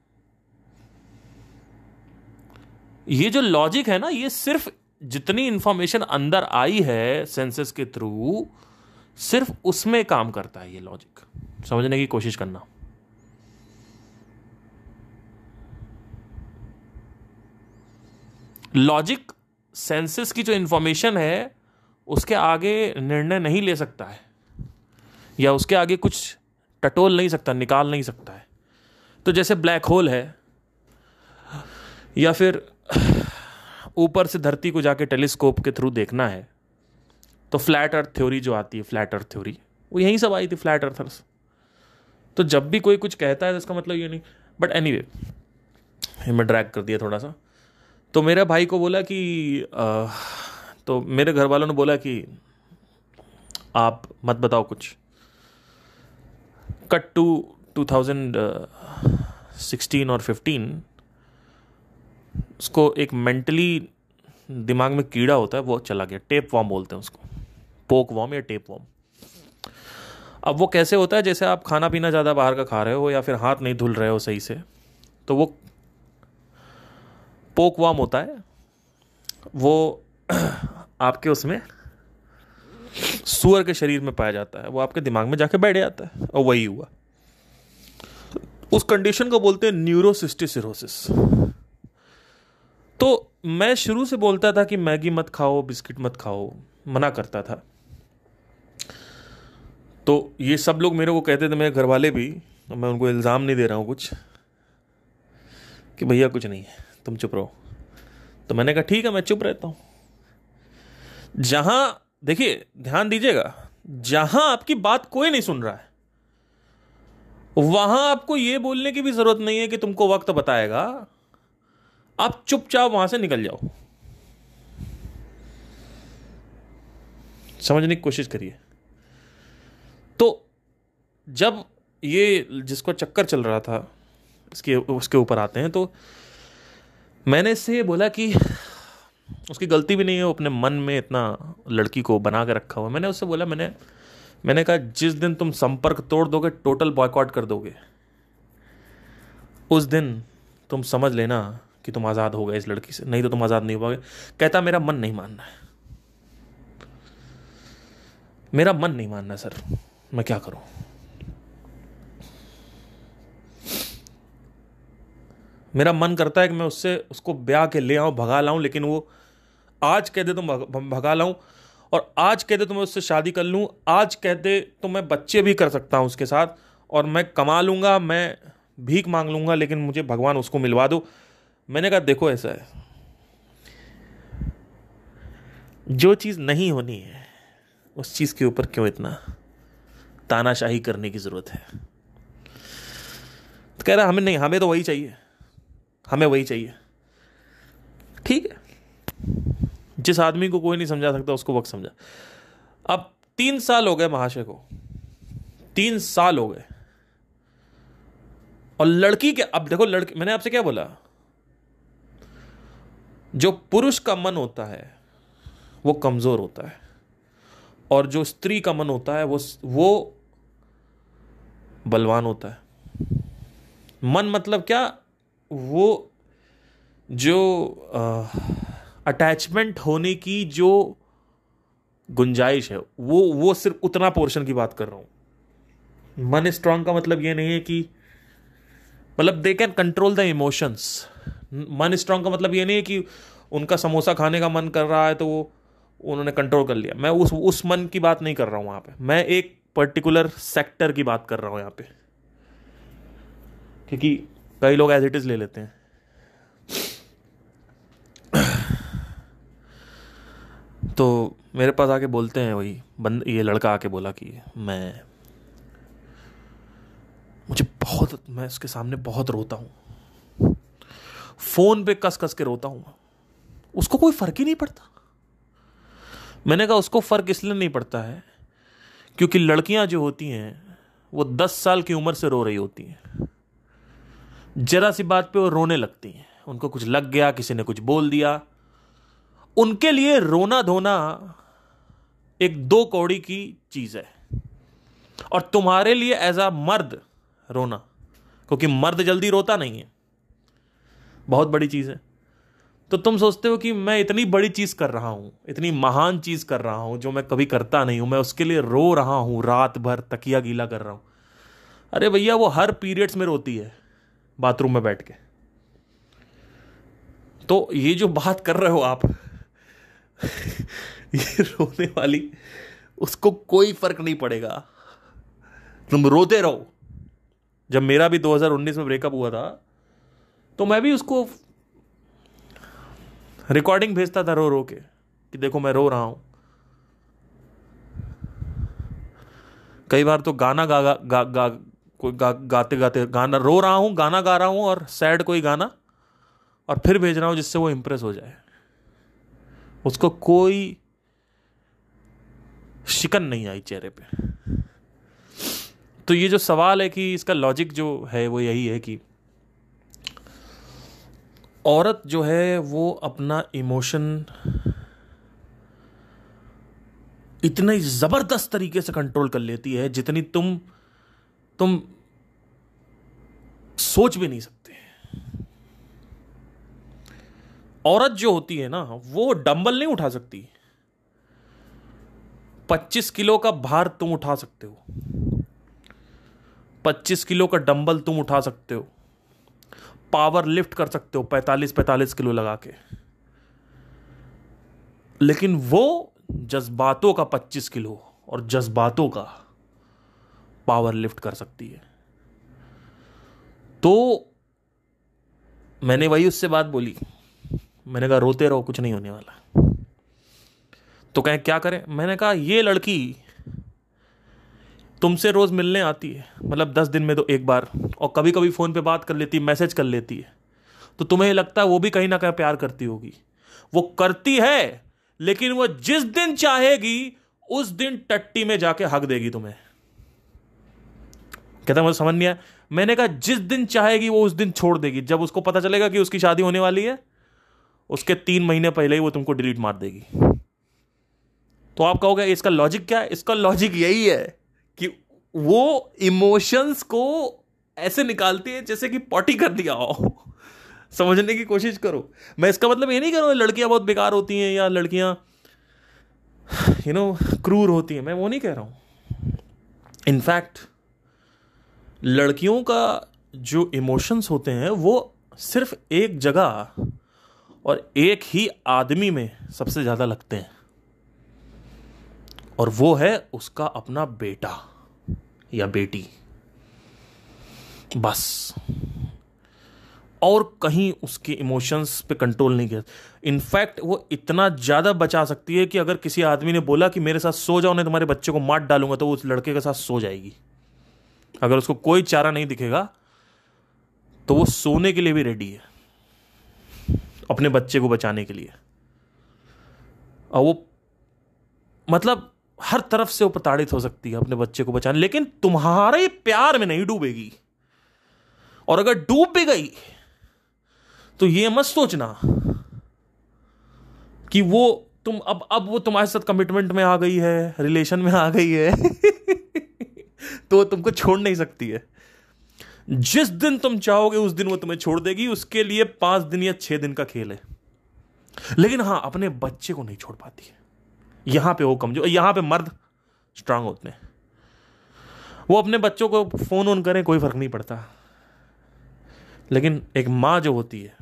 ये जो लॉजिक है ना, ये सिर्फ़ जितनी इंफॉर्मेशन अंदर आई है सेंसेस के थ्रू सिर्फ़ उसमें काम करता है ये लॉजिक समझने की कोशिश करना। लॉजिक सेंसेस की जो इंफॉर्मेशन है, उसके आगे निर्णय नहीं ले सकता है। या उसके आगे कुछ टटोल नहीं सकता, निकाल नहीं सकता है। तो जैसे ब्लैक होल है या फिर ऊपर से धरती को जाके टेलीस्कोप के थ्रू देखना है तो फ्लैट अर्थ थ्योरी जो आती है फ्लैट अर्थ थ्योरी वो यहीं सब आई थी फ्लैट अर्थर्स तो जब भी कोई कुछ कहता है तो इसका मतलब ये नहीं। बट एनी वे मैं ड्रैग कर दिया थोड़ा सा। तो मेरे भाई को बोला कि आ, तो मेरे घर वालों ने बोला कि आप मत बताओ कुछ। कट टू 2016 और 15 उसको एक मेंटली दिमाग में कीड़ा होता है, वो चला गया। टेप वॉम बोलते हैं उसको। पोक वॉम या टेप वॉम अब वो कैसे होता है, जैसे आप खाना पीना ज़्यादा बाहर का खा रहे हो या फिर हाथ नहीं धुल रहे हो सही से तो वो पोक वाम होता है। वो आपके उसमें सुअर के शरीर में पाया जाता है। वो आपके दिमाग में जाके बैठ जाता है। और वही हुआ। उस कंडीशन को बोलते हैं न्यूरोसिस्टिसिरोसिस तो मैं शुरू से बोलता था कि मैगी मत खाओ, बिस्किट मत खाओ, मना करता था। तो ये सब लोग मेरे को कहते थे, मेरे घर वाले भी तो मैं उनको इल्ज़ाम नहीं दे रहा हूँ कुछ, कि भैया कुछ नहीं है, तुम चुप रहो। तो मैंने कहा, ठीक है, मैं चुप रहता हूँ। जहाँ, देखिए, ध्यान दीजिएगा, जहाँ आपकी बात कोई नहीं सुन रहा है वहाँ आपको यह बोलने की भी ज़रूरत नहीं है कि तुमको वक्त बताएगा। आप चुपचाप वहाँ से निकल जाओ। समझने की कोशिश करिए। तो जब ये जिसको चक्कर चल रहा था, इसके, उसके ऊपर आते हैं तो मैंने इससे ये बोला कि उसकी गलती भी नहीं है, वो अपने मन में इतना लड़की को बना के रखा हुआ मैंने उससे बोला, मैंने मैंने कहा, जिस दिन तुम संपर्क तोड़ दोगे टोटल बॉयकॉट कर दोगे, उस दिन तुम समझ लेना कि तुम आज़ाद हो गए इस लड़की से। नहीं तो तुम आज़ाद नहीं हो पाओगे। कहता, मेरा मन नहीं मानना है। मेरा मन नहीं मानना, सर। मैं क्या करूँ? मेरा मन करता है कि मैं उससे, उसको ब्याह के ले आऊँ, भगा लाऊं, लेकिन वो आज कह दे तो भगा लाऊं और आज कह दे तो मैं उससे शादी कर लूँ, आज कह दे तो मैं बच्चे भी कर सकता हूँ उसके साथ, और मैं कमा लूँगा, मैं भीख मांग लूँगा, लेकिन मुझे भगवान उसको मिलवा दो। मैंने कहा, देखो, ऐसा है। जो चीज़ नहीं होनी है, उस चीज़ के ऊपर क्यों इतना तानाशाही करने की ज़रूरत है? तो कह रहा, हमें नहीं, हमें तो वही चाहिए। हमें वही चाहिए। ठीक है? जिस आदमी को कोई नहीं समझा सकता, उसको वक्त समझा। अब तीन साल हो गए महाशय को। तीन साल हो गए। और लड़की के, अब देखो लड़की, मैंने आपसे क्या बोला? जो पुरुष का मन होता है, वो कमज़ोर होता है। और जो स्त्री का मन होता है, वो वो बलवान होता है। मन मतलब क्या? वो जो अटैचमेंट होने की जो गुंजाइश है, वो वो सिर्फ़ उतना पोर्शन की बात कर रहा हूँ। मन स्ट्रांग का मतलब ये नहीं है कि मतलब they can control the emotions मन स्ट्रांग का मतलब ये नहीं है कि उनका समोसा खाने का मन कर रहा है तो वो, उन्होंने कंट्रोल कर लिया। मैं उस उस मन की बात नहीं कर रहा हूँ वहाँ पे। मैं एक पर्टिकुलर सेक्टर की बात कर रहा हूँ यहाँ पे। क्योंकि कई लोग एज इट इज़ ले लेते हैं। तो मेरे पास आके बोलते हैं वही, बंद, ये लड़का आके बोला कि मैं, मुझे बहुत, मैं उसके सामने बहुत रोता हूँ। फ़ोन पे कस कस के रोता हूँ। उसको कोई फ़र्क ही नहीं पड़ता। मैंने कहा, उसको फ़र्क इसलिए नहीं पड़ता है, क्योंकि लड़कियाँ जो होती हैं, वो दस साल की उम्र से रो रही होती हैं। जरा सी बात पे वो रोने लगती हैं। उनको कुछ लग गया, किसी ने कुछ बोल दिया। उनके लिए रोना धोना एक दो कौड़ी की चीज़ है। और तुम्हारे लिए एज अ मर्द रोना, क्योंकि मर्द जल्दी रोता नहीं है। बहुत बड़ी चीज़ है। तो तुम सोचते हो कि मैं इतनी बड़ी चीज़ कर रहा हूँ, इतनी महान चीज़ कर रहा हूँ, जो मैं कभी करता नहीं हूँ, मैं उसके लिए रो रहा हूँ रात भर तकिया गीला कर रहा हूँ। अरे भैया, वो हर पीरियड्स में रोती है, बाथरूम में बैठ के। तो ये जो बात कर रहे हो आप ये रोने वाली उसको कोई फ़र्क नहीं पड़ेगा। तुम रोते रहो। जब मेरा भी 2019 में ब्रेकअप हुआ था तो मैं भी उसको रिकॉर्डिंग भेजता था रो रो के कि देखो मैं रो रहा हूँ। कई बार तो गाना गा गा गा, गा कोई गा, गाते गाते गाना रो रहा हूँ गाना गा रहा हूँ और सैड कोई गाना और फिर भेज रहा हूँ जिससे वो इंप्रेस हो जाए। उसको कोई शिकन नहीं आई चेहरे पे। तो ये जो सवाल है कि इसका लॉजिक जो है, वो यही है कि औरत जो है, वो अपना इमोशन इतने ज़बरदस्त तरीके से कंट्रोल कर लेती है, जितनी तुम तुम सोच भी नहीं सकते। औरत जो होती है ना, वो डंबल नहीं उठा सकती। 25 किलो का भार तुम उठा सकते हो। 25 किलो का डंबल तुम उठा सकते हो। पावर लिफ्ट कर सकते हो 45 45 किलो लगा के। लेकिन वो जज्बातों का 25 किलो और जज्बातों का पावर लिफ्ट कर सकती है। तो मैंने वही उससे बात बोली। मैंने कहा, रोते रहो, कुछ नहीं होने वाला। तो कहें, क्या करें? मैंने कहा, ये लड़की तुमसे रोज मिलने आती है मतलब दस दिन में तो एक बार, और कभी कभी फ़ोन पे बात कर लेती है, मैसेज कर लेती है। तो तुम्हें लगता है वो भी कहीं ना कहीं प्यार करती होगी। वो करती है, लेकिन वो जिस दिन चाहेगी, उस दिन टट्टी में जाके हक देगी तुम्हें। कहता मुझे समझ नहीं आया। मैंने कहा, जिस दिन चाहेगी, वो उस दिन छोड़ देगी। जब उसको पता चलेगा कि उसकी शादी होने वाली है उसके तीन महीने पहले ही वो तुमको डिलीट मार देगी। तो आप कहोगे, इसका लॉजिक क्या है? इसका लॉजिक यही है कि वो इमोशंस को ऐसे निकालती है जैसे कि पॉटी कर दिया हो। समझने की कोशिश करो। मैं इसका मतलब ये नहीं कह रहा हूँ लड़कियाँ बहुत बेकार होती हैं या लड़कियाँ यू नो क्रूर होती हैं। मैं वो नहीं कह रहा हूँ। इनफैक्ट लड़कियों का जो इमोशंस होते हैं, वो सिर्फ़ एक जगह और एक ही आदमी में सबसे ज़्यादा लगते हैं। और वो है उसका अपना बेटा या बेटी। बस। और कहीं उसके इमोशंस पे कंट्रोल नहीं किया। इनफैक्ट वो इतना ज़्यादा बचा सकती है कि अगर किसी आदमी ने बोला कि मेरे साथ सो जाओ, नहीं तुम्हारे बच्चे को मार डालूँगा तो वो उस लड़के के साथ सो जाएगी। अगर उसको कोई चारा नहीं दिखेगा तो वो सोने के लिए भी रेडी है। अपने बच्चे को बचाने के लिए। और वो मतलब हर तरफ़ से वो प्रताड़ित हो सकती है अपने बच्चे को बचाने। लेकिन तुम्हारे प्यार में नहीं डूबेगी। और अगर डूब भी गई तो ये मत सोचना कि वो तुम अब अब वो तुम्हारे साथ कमिटमेंट में आ गई है रिलेशन में आ गई है। तो तुमको छोड़ नहीं सकती है। जिस दिन तुम चाहोगे उस दिन वो तुम्हें छोड़ देगी, उसके लिए पाँच दिन या छह दिन का खेल है। लेकिन हाँ, अपने बच्चे को नहीं छोड़ पाती है। यहाँ पे वो कमज़ोर, यहाँ पे मर्द स्ट्रांग होते हैं। वो अपने बच्चों को फ़ोन ऑन करें, कोई फ़र्क नहीं पड़ता। लेकिन एक माँ जो होती है,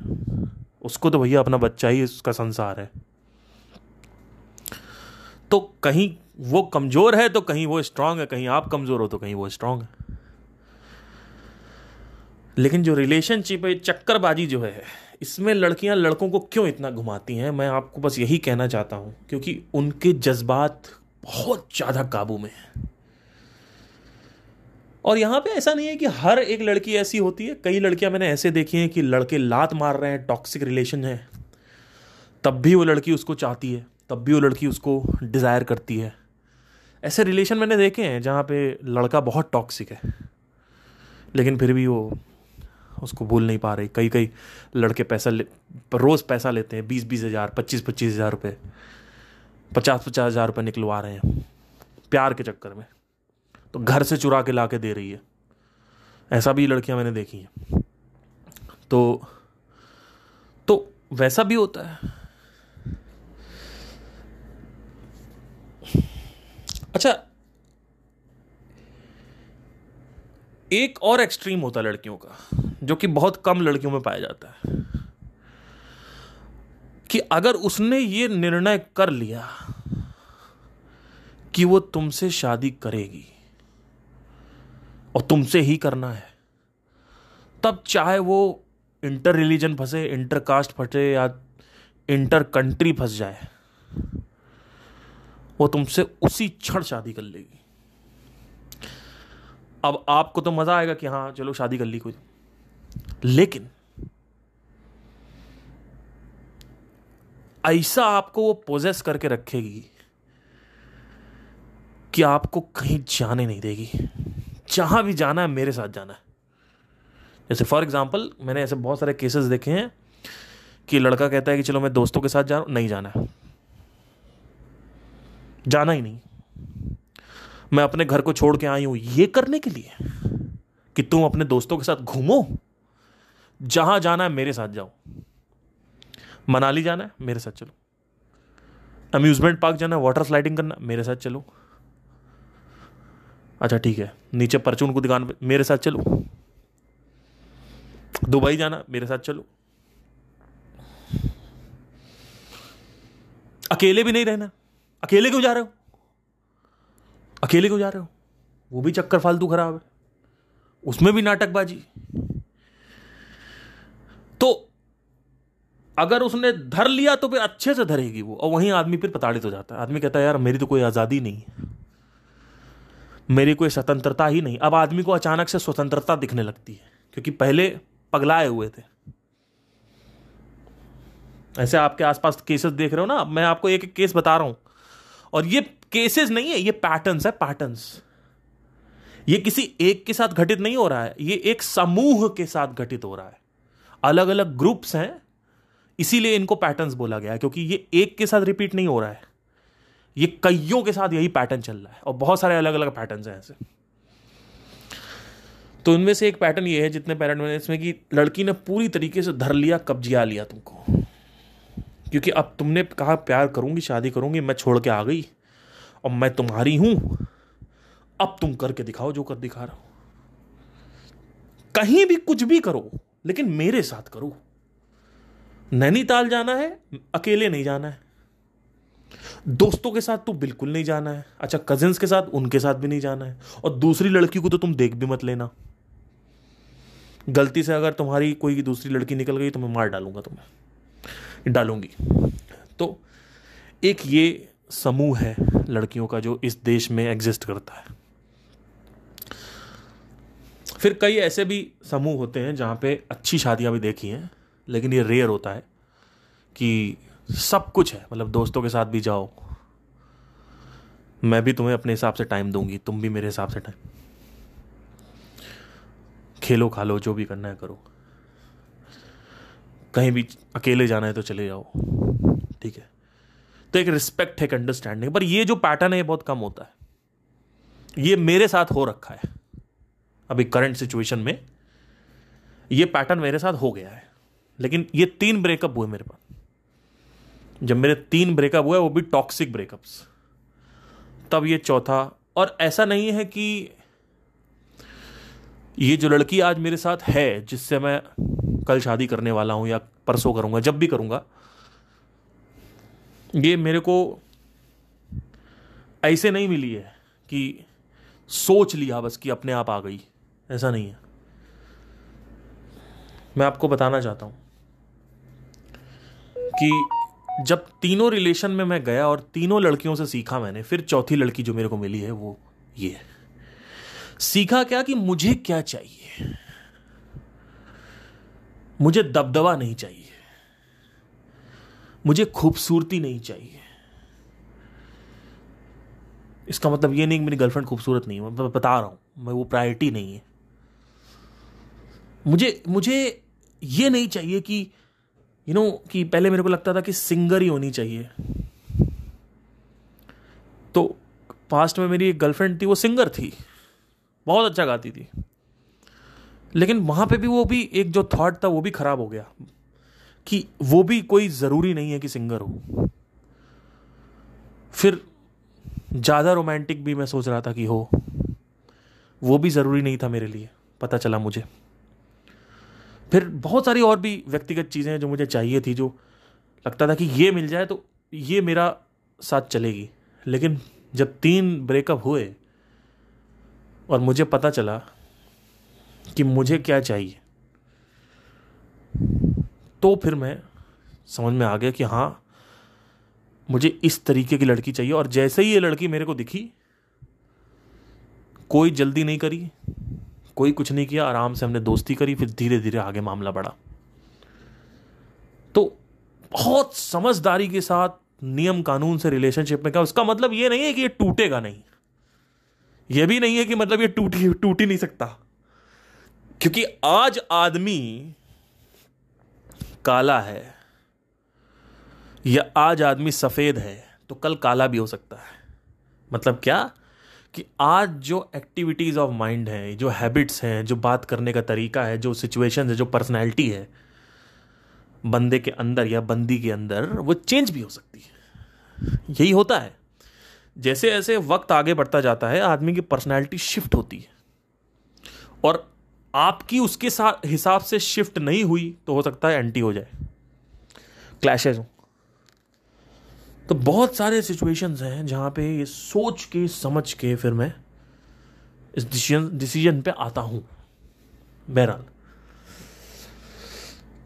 उसको तो भैया अपना बच्चा ही उसका संसार है। तो कहीं वो कमज़ोर है तो कहीं वो स्ट्रांग है, कहीं आप कमज़ोर हो तो कहीं वो स्ट्रांग है। लेकिन जो रिलेशनशिप है चक्करबाजी जो है, इसमें लड़कियाँ लड़कों को क्यों इतना घुमाती हैं? मैं आपको बस यही कहना चाहता हूँ, क्योंकि उनके जज्बात बहुत ज़्यादा काबू में है। और यहाँ पे ऐसा नहीं है कि हर एक लड़की ऐसी होती है। कई लड़कियाँ मैंने ऐसे देखी हैं कि लड़के लात मार रहे हैं टॉक्सिक रिलेशन है। तब भी वो लड़की उसको चाहती है, तब भी वो लड़की उसको डिज़ायर करती है। ऐसे रिलेशन मैंने देखे हैं जहाँ पे लड़का बहुत टॉक्सिक है, लेकिन फिर भी वो उसको भूल नहीं पा रही। कई कई लड़के पैसा ले, रोज़ पैसा लेते हैं बीस बीस हज़ार पच्चीस पच्चीस हज़ार रुपये पचास पचास हज़ार रुपये निकलवा रहे हैं, प्यार के चक्कर में। तो घर से चुरा के ला के दे रही है। ऐसा भी लड़कियाँ मैंने देखी हैं। तो तो वैसा भी होता है। अच्छा एक और एक्सट्रीम होता है लड़कियों का, जो कि बहुत कम लड़कियों में पाया जाता है, कि अगर उसने ये निर्णय कर लिया कि वो तुमसे शादी करेगी और तुमसे ही करना है, तब चाहे वो इंटर रिलीजन फंसे इंटर कास्ट फंसे या इंटर कंट्री फंस जाए, वो तुमसे उसी क्षण शादी कर लेगी। अब आपको तो मज़ा आएगा कि हाँ चलो शादी कर ली कोई। लेकिन, ऐसा आपको वो पोजेस करके रखेगी कि आपको कहीं जाने नहीं देगी। जहाँ भी जाना है, मेरे साथ जाना है। जैसे फॉर एग्ज़ाम्पल मैंने ऐसे बहुत सारे केसेस देखे हैं कि लड़का कहता है कि चलो मैं दोस्तों के साथ जा रहा नहीं जाना है। जाना ही नहीं। मैं अपने घर को छोड़ के आई हूँ ये करने के लिए कि तुम अपने दोस्तों के साथ घूमो, जहाँ जाना है मेरे साथ जाओ। मनाली जाना है, मेरे साथ चलो। अम्यूजमेंट पार्क जाना है वाटर स्लाइडिंग करना मेरे साथ चलो। अच्छा ठीक है, नीचे परचून को दुकान पे, मेरे साथ चलो। दुबई जाना मेरे साथ चलो। अकेले भी नहीं रहना अकेले क्यों जा रहे हो? अकेले क्यों जा रहे हो? वो भी चक्कर फालतू खराब है। उसमें भी नाटकबाजी। तो अगर उसने धर लिया तो फिर अच्छे से धरेगी वो, और वहीं आदमी फिर प्रताड़ित हो जाता है। आदमी कहता है, यार, मेरी तो कोई आज़ादी नहीं है। मेरी कोई स्वतंत्रता ही नहीं अब आदमी को अचानक से स्वतंत्रता दिखने लगती है, क्योंकि पहले पगलाए हुए थे। ऐसे आपके आसपास केसेस देख रहे हो ना? मैं आपको एक एक केस बता रहा हूँ। और ये केसेस नहीं है, ये पैटर्न्स है पैटर्न्स ये किसी एक के साथ घटित नहीं हो रहा है, ये एक समूह के साथ घटित हो रहा है. अलग अलग ग्रुप्स हैं, इसीलिए इनको पैटर्न्स बोला गया है, क्योंकि ये एक के साथ रिपीट नहीं हो रहा है. ये कईयों के साथ यही पैटर्न चल रहा है, और बहुत सारे अलग अलग पैटर्न हैं ऐसे. तो इनमें से एक पैटर्न ये है जितने पैटर्न में, इसमें कि लड़की ने पूरी तरीके से धर लिया, कब्जिया लिया तुमको. क्योंकि अब तुमने कहा प्यार करूँगी, शादी करूँगी, मैं छोड़ के आ गई। और मैं तुम्हारी हूँ। अब तुम करके दिखाओ जो कर दिखा रहा हो। कहीं भी कुछ भी करो, लेकिन मेरे साथ करो। नैनीताल जाना है, अकेले नहीं जाना है। दोस्तों के साथ तो बिल्कुल नहीं जाना है। अच्छा कजिन्स के साथ, उनके साथ भी नहीं जाना है। और दूसरी लड़की को तो तुम देख भी मत लेना। गलती से अगर तुम्हारी कोई दूसरी लड़की निकल गई तो मैं मार डालूँगा तुम्हें। डालूँगी। तो एक ये समूह है लड़कियों का जो इस देश में एग्जिस्ट करता है। फिर कई ऐसे भी समूह होते हैं जहाँ पे अच्छी शादियाँ भी देखी हैं, लेकिन ये रेयर होता है कि सब कुछ है। मतलब दोस्तों के साथ भी जाओ, मैं भी तुम्हें अपने हिसाब से टाइम दूँगी, तुम भी मेरे हिसाब से टाइम खेलो खा लो जो भी करना है करो। कहीं भी अकेले जाना है तो चले जाओ। ठीक है? तो एक रिस्पेक्ट है, एक अंडरस्टैंडिंग पर ये जो पैटर्न है, ये बहुत कम होता है। ये मेरे साथ हो रखा है। अभी करंट सिचुएशन में ये पैटर्न मेरे साथ हो गया है। लेकिन ये तीन ब्रेकअप हुए मेरे पास। जब मेरे तीन ब्रेकअप हुए, वो भी टॉक्सिक ब्रेकअप्स तब ये चौथा। और ऐसा नहीं है कि ये जो लड़की आज मेरे साथ है, जिससे मैं कल शादी करने वाला हूँ या परसों करूँगा, जब भी करूँगा। ये मेरे को ऐसे नहीं मिली है कि सोच लिया बस कि अपने आप आ गई। ऐसा नहीं है। मैं आपको बताना चाहता हूँ कि जब तीनों रिलेशन में मैं गया और तीनों लड़कियों से सीखा मैंने, फिर चौथी लड़की जो मेरे को मिली है वो ये सीखा क्या कि मुझे क्या चाहिए? मुझे दबदबा नहीं चाहिए। मुझे खूबसूरती नहीं चाहिए। इसका मतलब ये नहीं कि मेरी गर्लफ्रेंड खूबसूरत नहीं है मैं बता रहा हूँ मैं वो प्रायोरिटी नहीं है। मुझे मुझे ये नहीं चाहिए कि यू you नो know, कि पहले मेरे को लगता था कि सिंगर ही होनी चाहिए। तो पास्ट में मेरी एक गर्लफ्रेंड थी वो सिंगर थी बहुत अच्छा गाती थी। लेकिन वहाँ पे भी वो भी एक जो थॉट था, वो भी खराब हो गया कि वो भी कोई ज़रूरी नहीं है कि सिंगर हो। फिर ज़्यादा रोमांटिक भी मैं सोच रहा था कि हो, वो भी ज़रूरी नहीं था मेरे लिए, पता चला मुझे। फिर बहुत सारी और भी व्यक्तिगत चीज़ें जो मुझे चाहिए थी, जो लगता था कि ये मिल जाए तो ये मेरा साथ चलेगी। लेकिन जब तीन ब्रेकअप हुए और मुझे पता चला कि मुझे क्या चाहिए? तो फिर मैं समझ में आ गया कि हाँ मुझे इस तरीके की लड़की चाहिए और जैसे ही ये लड़की मेरे को दिखी, कोई जल्दी नहीं करी, कोई कुछ नहीं किया, आराम से हमने दोस्ती करी, फिर धीरे धीरे आगे मामला बढ़ा। तो बहुत समझदारी के साथ नियम कानून से रिलेशनशिप में क्या, उसका मतलब ये नहीं है कि ये टूटेगा नहीं। ये भी नहीं है कि मतलब ये टूट टूट ही नहीं सकता। क्योंकि आज आदमी काला है या आज आदमी सफ़ेद है तो कल काला भी हो सकता है। मतलब क्या? कि आज जो एक्टिविटीज़ ऑफ़ माइंड है, जो हैबिट्स हैं, जो बात करने का तरीका है, जो सिचुएशन है, जो पर्सनैलिटी है, बंदे के अंदर या बंदी के अंदर, वो चेंज भी हो सकती है। यही होता है। जैसे जैसे वक्त आगे बढ़ता जाता है, आदमी की पर्सनैलिटी शिफ्ट होती है। और आपकी उसके साथ हिसाब से शिफ्ट नहीं हुई तो हो सकता है एंटी हो जाए। क्लैशेज हो। तो बहुत सारे सिचुएशंस हैं जहाँ पे ये सोच के, समझ के फिर मैं इस डिसीज़न डिसीज़न पे आता हूँ, बहरहाल।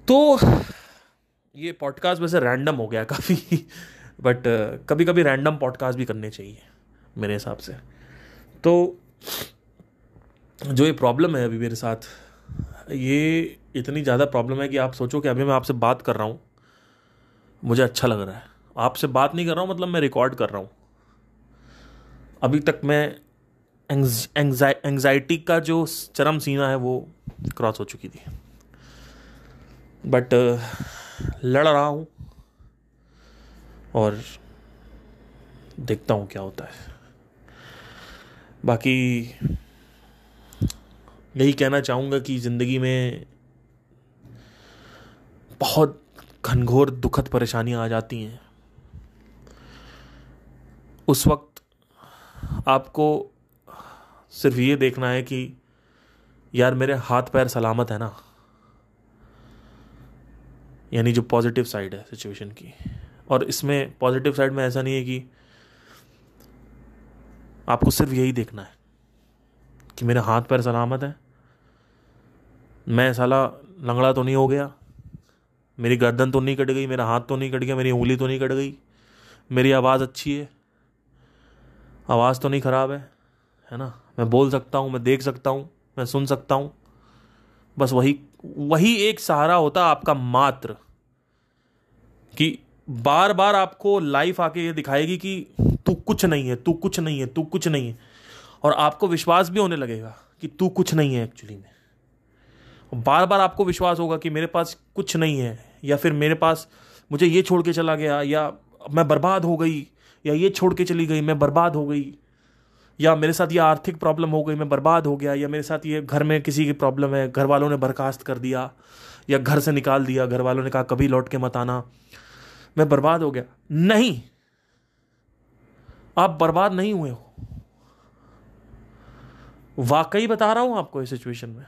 तो ये पॉडकास्ट वैसे रैंडम हो गया काफ़ी बट कभी कभी रैंडम पॉडकास्ट भी करने चाहिए, मेरे हिसाब से। तो जो ये प्रॉब्लम है अभी मेरे साथ, ये इतनी ज़्यादा प्रॉब्लम है कि आप सोचो कि अभी मैं आपसे बात कर रहा हूँ। मुझे अच्छा लग रहा है। आपसे बात नहीं कर रहा हूँ मतलब मैं रिकॉर्ड कर रहा हूँ। अभी तक मैं एंजाइटी का जो चरम सीना है, वो क्रॉस हो चुकी थी। बट लड़ रहा हूँ और देखता हूँ क्या होता है। बाकी यही कहना चाहूँगा कि ज़िंदगी में बहुत घनघोर दुखद परेशानियाँ आ जाती हैं। उस वक्त आपको सिर्फ़ ये देखना है कि यार मेरे हाथ पैर सलामत है ना। यानी जो पॉजिटिव साइड है सिचुएशन की। और इसमें पॉजिटिव साइड में ऐसा नहीं है कि आपको सिर्फ़ यही देखना है कि मेरे हाथ पैर सलामत है मैं साला लंगड़ा तो नहीं हो गया। मेरी गर्दन तो नहीं कट गई, मेरा हाथ तो नहीं कट गया, मेरी उंगली तो नहीं कट गई। मेरी आवाज़ अच्छी है। आवाज़ तो नहीं ख़राब है है ना? मैं बोल सकता हूँ, मैं देख सकता हूँ, मैं सुन सकता हूँ। बस वही वही एक सहारा होता आपका मात्र कि बार बार आपको लाइफ आके ये दिखाएगी कि तू कुछ नहीं है, तू कुछ नहीं है, तू कुछ नहीं है। और आपको विश्वास भी होने लगेगा कि तू कुछ नहीं है एक्चुअली में। बार बार आपको विश्वास होगा कि मेरे पास कुछ नहीं है, या फिर मेरे पास मुझे ये छोड़ के चला गया, या मैं बर्बाद हो गई, या ये छोड़ के चली गई, मैं बर्बाद हो गई, या मेरे साथ ये आर्थिक प्रॉब्लम हो गई, मैं बर्बाद हो गया, या मेरे साथ ये घर में किसी की प्रॉब्लम है घर वालों ने बर्खास्त कर दिया, या घर से निकाल दिया घर वालों ने कहा, कभी लौट के मत आना। मैं बर्बाद हो गया। नहीं! आप बर्बाद नहीं हुए हो। वाकई बता रहा हूँ आपको इस सिचुएशन में।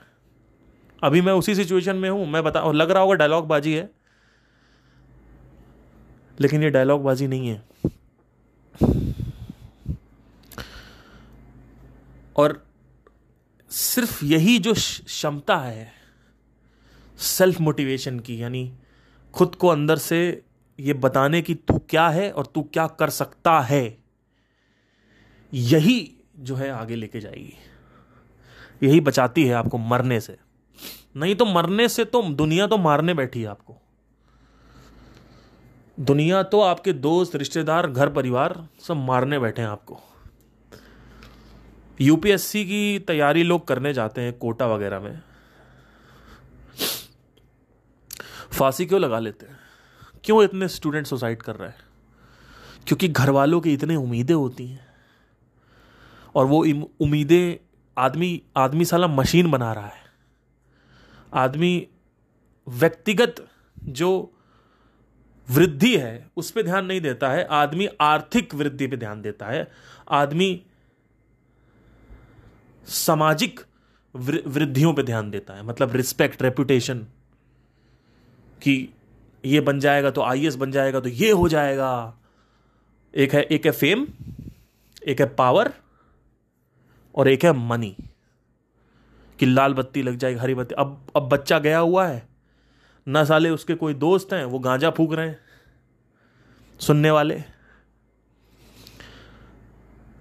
अभी मैं उसी सिचुएशन में हूँ, मैं बता लग रहा होगा डायलॉग बाजी है, लेकिन ये डायलॉग बाजी नहीं है। और सिर्फ़ यही जो क्षमता है सेल्फ मोटिवेशन की, यानी खुद को अंदर से ये बताने की तू क्या है और तू क्या कर सकता है, यही जो है आगे लेके जाएगी। यही बचाती है आपको मरने से। नहीं तो मरने से तो दुनिया तो मारने बैठी है आपको। दुनिया तो आपके दोस्त, रिश्तेदार, घर परिवार सब मारने बैठे हैं आपको। यूपीएससी की तैयारी लोग करने जाते हैं, कोटा वगैरह में। फांसी क्यों लगा लेते हैं? क्यों इतने स्टूडेंट सुसाइड कर रहे हैं? क्योंकि घर वालों की इतनी उम्मीदें होती हैं। और वो उम्मीदें आदमी आदमी साला मशीन बना रहा है। आदमी व्यक्तिगत जो वृद्धि है, उस पर ध्यान नहीं देता है। आदमी आर्थिक वृद्धि पे ध्यान देता है। आदमी सामाजिक वृद्धियों पे ध्यान देता है। मतलब रिस्पेक्ट रेपुटेशन कि ये बन जाएगा तो आई बन जाएगा तो ये हो जाएगा। एक है एक है फेम एक है पावर और एक है मनी कि लाल बत्ती लग जाएगी, हरी बत्ती। अब अब बच्चा गया हुआ है, ना साले उसके कोई दोस्त हैं, वो गांजा फूक रहे हैं, सुनने वाले।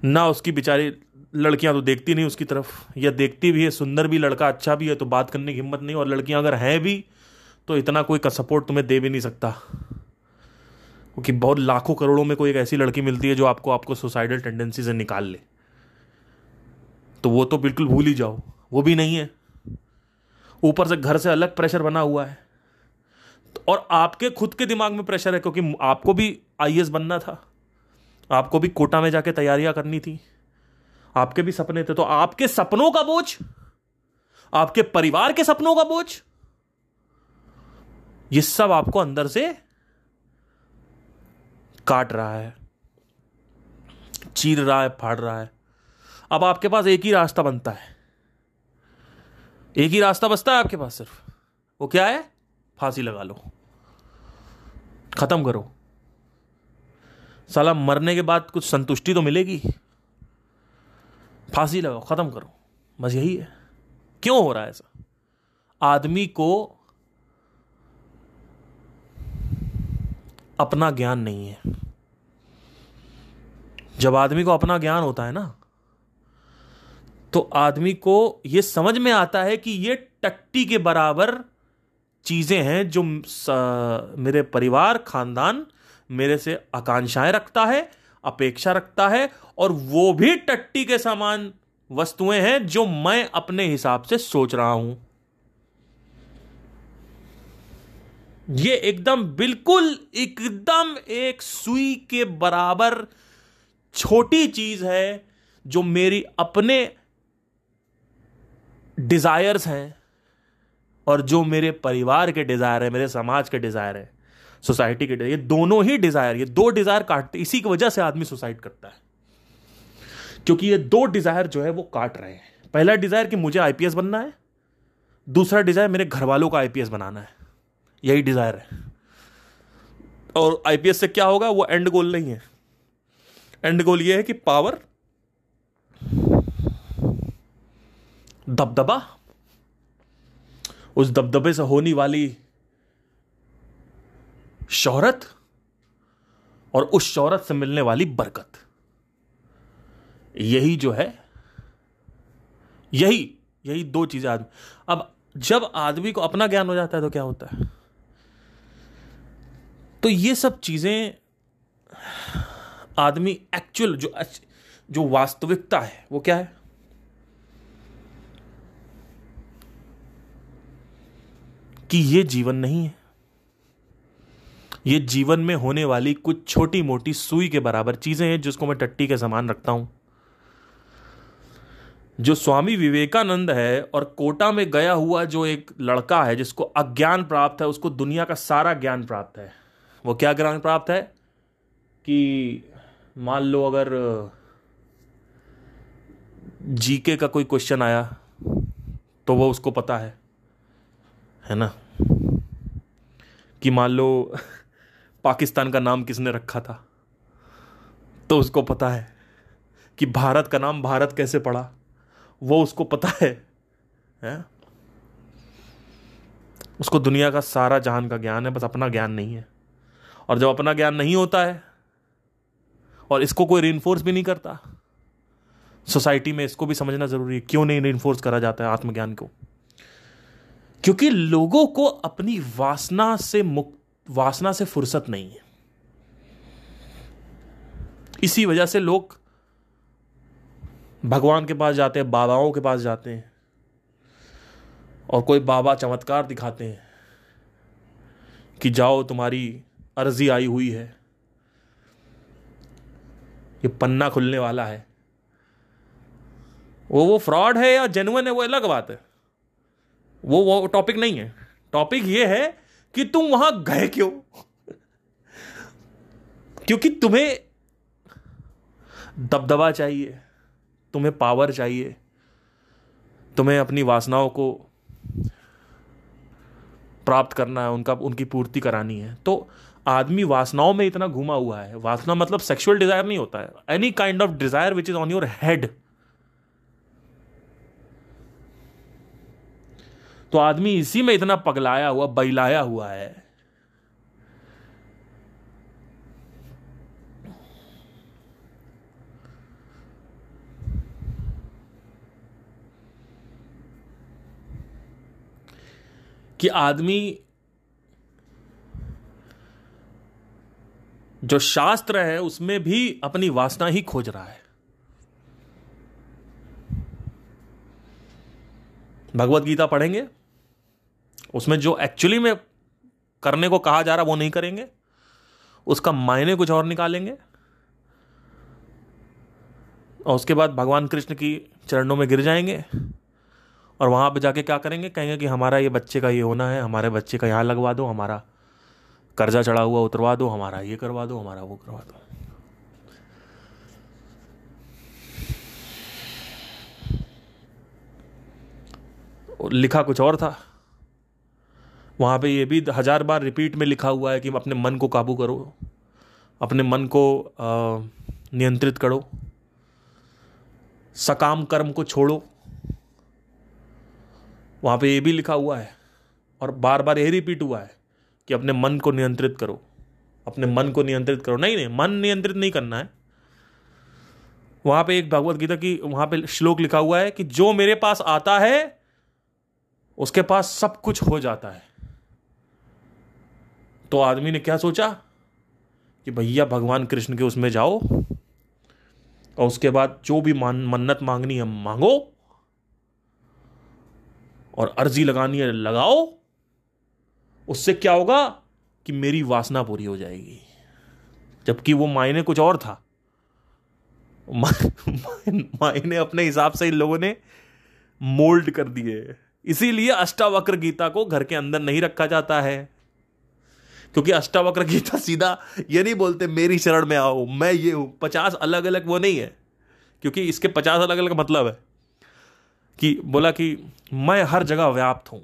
ना उसकी बेचारी लड़कियाँ तो देखती नहीं उसकी तरफ़, या देखती भी है, सुंदर भी लड़का अच्छा भी है तो बात करने की हिम्मत नहीं, और लड़कियाँ अगर हैं भी तो इतना कोई का सपोर्ट तुम्हें दे भी नहीं सकता। क्योंकि बहुत लाखों करोड़ों में कोई एक ऐसी लड़की मिलती है जो आपको आपको सुसाइडल टेंडेंसी से निकाल ले। तो वो तो बिल्कुल भूल ही जाओ। वो भी नहीं है। ऊपर से घर से अलग प्रेशर बना हुआ है। और आपके खुद के दिमाग में प्रेशर है, क्योंकि आपको भी आई बनना था। आपको भी कोटा में जाके तैयारियाँ करनी थी। आपके भी सपने थे तो आपके सपनों का बोझ, आपके परिवार के सपनों का बोझ, ये सब आपको अंदर से काट रहा है। चीर रहा है, फाड़ रहा है। अब आपके पास एक ही रास्ता बनता है। एक ही रास्ता बचता है आपके पास सिर्फ़? वो क्या है? फांसी लगा लो। खत्म करो। साला मरने के बाद कुछ संतुष्टि तो मिलेगी। फांसी लगाओ, खत्म करो। बस यही है। क्यों हो रहा है ऐसा? आदमी को अपना ज्ञान नहीं है। जब आदमी को अपना ज्ञान होता है ना तो आदमी को यह समझ में आता है कि ये टट्टी के बराबर चीज़ें हैं जो मेरे परिवार, खानदान मेरे से आकांक्षाएँ रखता है, अपेक्षा रखता है, और वो भी टट्टी के समान वस्तुएँ हैं जो मैं अपने हिसाब से सोच रहा हूँ। ये एकदम बिल्कुल, एकदम एक सुई के बराबर छोटी चीज़ है जो मेरी अपने डिजायर्स हैं और जो मेरे परिवार के डिज़ायर है, मेरे समाज के डिज़ायर है सोसाइटी के डिज़ायर ये दोनों ही डिज़ायर ये दो डिज़ायर काटते इसी की वजह से आदमी सुसाइड करता है। क्योंकि ये दो डिज़ायर जो है, वो काट रहे हैं। पहला डिज़ायर कि मुझे आईपीएस बनना है, दूसरा डिज़ायर मेरे घर वालों का आईपीएस बनाना है। यही डिज़ायर है। और आईपीएस से क्या होगा? वो एंड गोल नहीं है। एंड गोल ये है कि पावर दबदबा? उस दबदबे से होने वाली शोहरत और उस शोहरत से मिलने वाली बरकत। यही जो है, यही यही दो चीज़ें आदमी। अब जब आदमी को अपना ज्ञान हो जाता है तो क्या होता है? तो ये सब चीज़ें आदमी एक्चुअल जो जो वास्तविकता है, वो क्या है? कि ये जीवन नहीं है। ये जीवन में होने वाली कुछ छोटी मोटी सुई के बराबर चीज़ें हैं जिसको मैं टट्टी के समान रखता हूँ। जो स्वामी विवेकानंद है और कोटा में गया हुआ जो एक लड़का है जिसको अज्ञान प्राप्त है, उसको दुनिया का सारा ज्ञान प्राप्त है। वो क्या ज्ञान प्राप्त है? कि मान लो अगर जीके का कोई क्वेश्चन आया तो वो उसको पता है। है ना? कि मान लो पाकिस्तान का नाम किसने रखा था? तो उसको पता है कि भारत का नाम भारत कैसे पड़ा? वो उसको पता है, है? उसको दुनिया का सारा जहान का ज्ञान है बस अपना ज्ञान नहीं है। और जब अपना ज्ञान नहीं होता है और इसको कोई रिइन्फोर्स भी नहीं करता सोसाइटी में इसको भी समझना ज़रूरी है क्यों नहीं रिइन्फोर्स करा जाता है आत्मज्ञान को? क्योंकि लोगों को अपनी वासना से मुक्त वासना से फुर्सत नहीं है। इसी वजह से लोग भगवान के पास जाते हैं, बाबाओं के पास जाते हैं और कोई बाबा चमत्कार दिखाते हैं कि जाओ तुम्हारी अर्जी आई हुई है, ये पन्ना खुलने वाला है। वो वो फ्रॉड है या जेनुअन है, वो अलग बात है। वो वो टॉपिक नहीं है। टॉपिक ये है कि तुम वहाँ गए क्यों? क्योंकि तुम्हें दबदबा चाहिए, तुम्हें पावर चाहिए, तुम्हें अपनी वासनाओं को प्राप्त करना है, उनका, उनकी पूर्ति करानी है। तो आदमी वासनाओं में इतना घुमा हुआ है। वासना मतलब सेक्सुअल डिज़ायर नहीं होता है। Any kind of desire which is on your head तो आदमी इसी में इतना पगलाया हुआ बैलाया हुआ है। कि आदमी जो शास्त्र है, उसमें भी अपनी वासना ही खोज रहा है। भगवत गीता पढ़ेंगे? उसमें जो एक्चुअली में करने को कहा जा रहा वो नहीं करेंगे। उसका मायने कुछ और निकालेंगे। और उसके बाद भगवान कृष्ण की चरणों में गिर जाएँगे। और वहाँ पे जाके क्या करेंगे? कहेंगे कि हमारा ये बच्चे का ये होना है, हमारे बच्चे का यहाँ लगवा दो, हमारा कर्जा चढ़ा हुआ उतरवा दो, हमारा ये करवा दो, हमारा वो करवा दो। लिखा कुछ और था। वहाँ पे ये भी हज़ार बार रिपीट में लिखा हुआ है कि अपने मन को काबू करो, अपने मन को नियंत्रित करो, सकाम कर्म को छोड़ो। वहाँ पे ये भी लिखा हुआ है और बार बार यही रिपीट हुआ है कि अपने मन को नियंत्रित करो, अपने मन को नियंत्रित करो। नहीं नहीं, मन नियंत्रित नहीं करना है। वहाँ पे एक भगवत गीता की वहाँ पे श्लोक लिखा हुआ है कि जो मेरे पास आता है, उसके पास सब कुछ हो जाता है। तो आदमी ने क्या सोचा कि भैया भगवान कृष्ण के उसमें जाओ और उसके बाद जो भी मान, मन्नत मांगनी है मांगो और अर्जी लगानी है लगाओ। उससे क्या होगा कि मेरी वासना पूरी हो जाएगी। जबकि वो मायने कुछ और था। मायने अपने हिसाब से इन लोगों ने मोल्ड कर दिए। इसीलिए अष्टावक्र गीता को घर के अंदर नहीं रखा जाता है। क्योंकि अष्टावक्र गीता सीधा ये नहीं बोलते, मेरी शरण में आओ, मैं ये हूँ। पचास अलग अलग वो नहीं है, क्योंकि इसके पचास अलग अलग मतलब है कि बोला कि मैं हर जगह व्याप्त हूँ।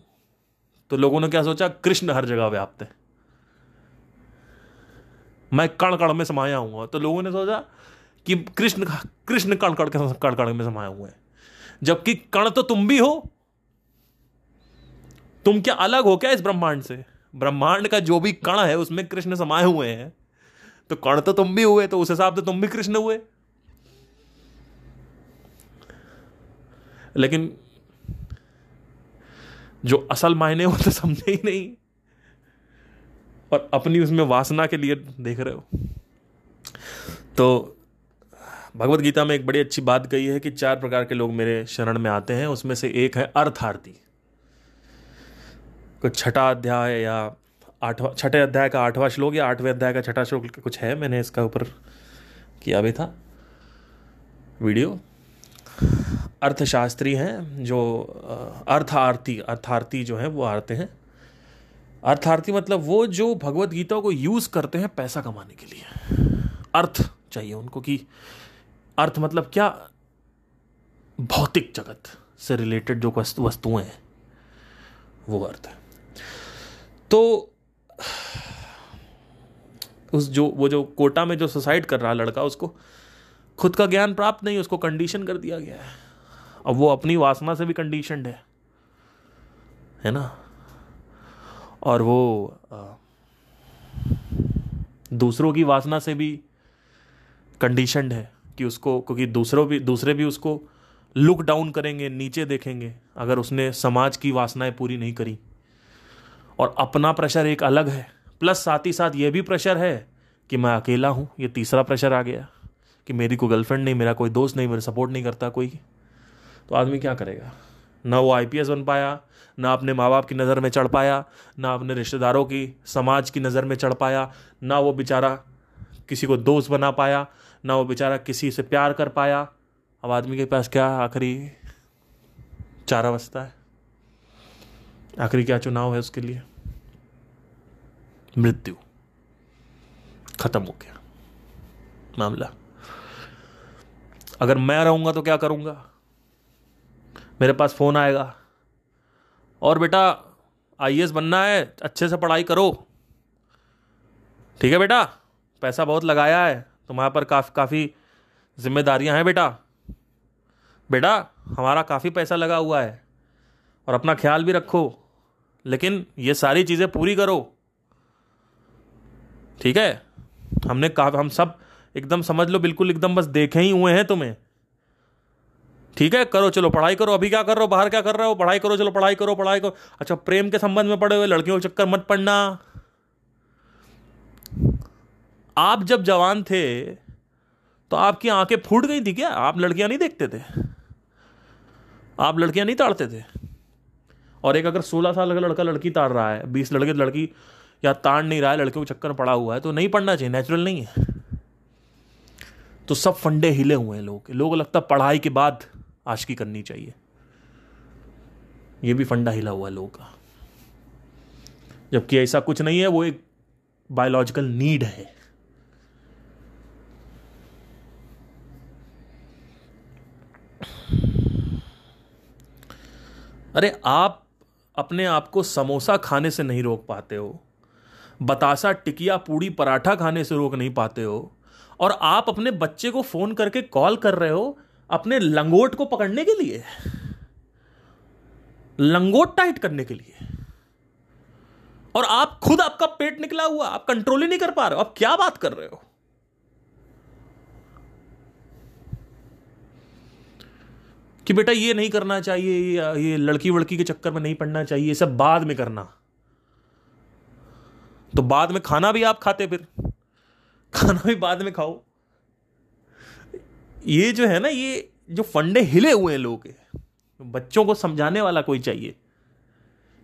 तो लोगों ने क्या सोचा, कृष्ण हर जगह व्याप्त है। मैं कण कण में समाया हूँ। तो लोगों ने सोचा कि कृष्ण कृष्ण कण कण के कण कण में समाया हुआ है। जबकि कण तो तुम भी हो। तुम क्या अलग हो क्या इस ब्रह्मांड से? ब्रह्मांड का जो भी कण है, उसमें कृष्ण समाये हुए हैं। तो कण तो तुम भी हुए तो उस हिसाब से तुम भी कृष्ण हुए। लेकिन जो असल मायने वो तो समझे ही नहीं। और अपनी उसमें वासना के लिए देख रहे हो। तो भगवत गीता में एक बड़ी अच्छी बात कही है कि चार प्रकार के लोग मेरे शरण में आते हैं, उसमें से एक है अर्थार्थी। छठा अध्याय या आठवा, छठे अध्याय का आठवां श्लोक या आठवें अध्याय का छठा श्लोक कुछ है? मैंने इसका ऊपर किया भी था वीडियो। अर्थशास्त्री हैं जो अर्थ आरती अर्थार्थी जो है, वो आते हैं। अर्थार्थी मतलब वो जो भगवत गीता को यूज़ करते हैं पैसा कमाने के लिए। अर्थ चाहिए उनको कि अर्थ मतलब क्या? भौतिक जगत से रिलेटेड जो वस्तुएँ हैं, वो अर्थ है। तो उस जो, वो जो कोटा में जो सुसाइड कर रहा लड़का, उसको खुद का ज्ञान प्राप्त नहीं, उसको कंडीशन कर दिया गया है। अब वो अपनी वासना से भी कंडीशनड है। है ना? और वो दूसरों की वासना से भी कंडीशनड है कि उसको, क्योंकि दूसरों भी, दूसरे भी उसको लुक डाउन करेंगे, नीचे देखेंगे, अगर उसने समाज की वासनाएँ पूरी नहीं करी। और अपना प्रेशर एक अलग है। प्लस साथ ही साथ ये भी प्रेशर है कि मैं अकेला हूँ, ये तीसरा प्रेशर आ गया कि मेरी कोई गर्लफ्रेंड नहीं, मेरा कोई दोस्त नहीं, मेरा सपोर्ट नहीं करता कोई। तो आदमी क्या करेगा? ना वो आईपीएस बन पाया, ना अपने माँ बाप की नज़र में चढ़ पाया, ना अपने रिश्तेदारों की, समाज की नज़र में चढ़ पाया, ना वो बेचारा किसी को दोस्त बना पाया, ना वो बेचारा किसी से प्यार कर पाया। अब आदमी के पास क्या आखिरी चारा बसता है? आखिरी क्या चुनाव है उसके लिए? मृत्यु। खत्म हो गया। मामला। अगर मैं रहूँगा तो क्या करूँगा? मेरे पास फ़ोन आएगा। और बेटा आई बनना है, अच्छे से पढ़ाई करो। ठीक है बेटा? पैसा बहुत लगाया है। तुम्हारे पर काफ़ी काफ़ी जिम्मेदारियाँ हैं बेटा। बेटा, हमारा काफ़ी पैसा लगा हुआ है। और अपना ख्याल भी रखो। लेकिन ये सारी चीज़ें पूरी करो। ठीक है? हमने कहा, हम सब एकदम समझ लो, बिल्कुल एकदम बस देखे ही हुए हैं तुम्हें। ठीक है? करो, चलो, पढ़ाई करो। अभी क्या कर रहे हो? बाहर क्या कर रहे हो? पढ़ाई करो, चलो, पढ़ाई करो पढ़ाई करो। अच्छा प्रेम के संबंध में पड़े हुए लड़कियों के चक्कर मत पड़ना। आप जब जवान थे तो आपकी आँखें फूट गई थी क्या? आप लड़कियाँ नहीं देखते थे? आप लड़कियाँ नहीं ताड़ते थे? और एक अगर सोलह साल का लड़का लड़की ताड़ रहा है, बीस लड़के लड़की, या ताड़ नहीं रहा है लड़कियों के चक्कर पड़ा हुआ है तो नहीं पढ़ना चाहिए नेचुरल नहीं है। तो सब फंडे हिले हुए हैं लोग। लोगों को लगता पढ़ाई के बाद आशकी करनी चाहिए। ये भी फंडा हिला हुआ है लोगों का। जबकि ऐसा कुछ नहीं है, वो एक बायोलॉजिकल नीड है। अरे आप अपने आप को समोसा खाने से नहीं रोक पाते हो। बतासा टिकिया पूड़ी पराठा खाने से रोक नहीं पाते हो। और आप अपने बच्चे को फ़ोन करके कॉल कर रहे हो अपने लंगोट को पकड़ने के लिए? लंगोट टाइट करने के लिए? और आप खुद आपका पेट निकला हुआ, आप कंट्रोल ही नहीं कर पा रहे हो, आप क्या बात कर रहे हो? कि बेटा ये नहीं करना चाहिए, ये लड़की वड़की के चक्कर में नहीं पड़ना चाहिए, ये सब बाद में करना। तो बाद में खाना भी आप खाते फिर। खाना भी बाद में खाओ। ये जो है ना, ये जो फंडे हिले हुए हैं लोगों के बच्चों को समझाने वाला कोई चाहिए,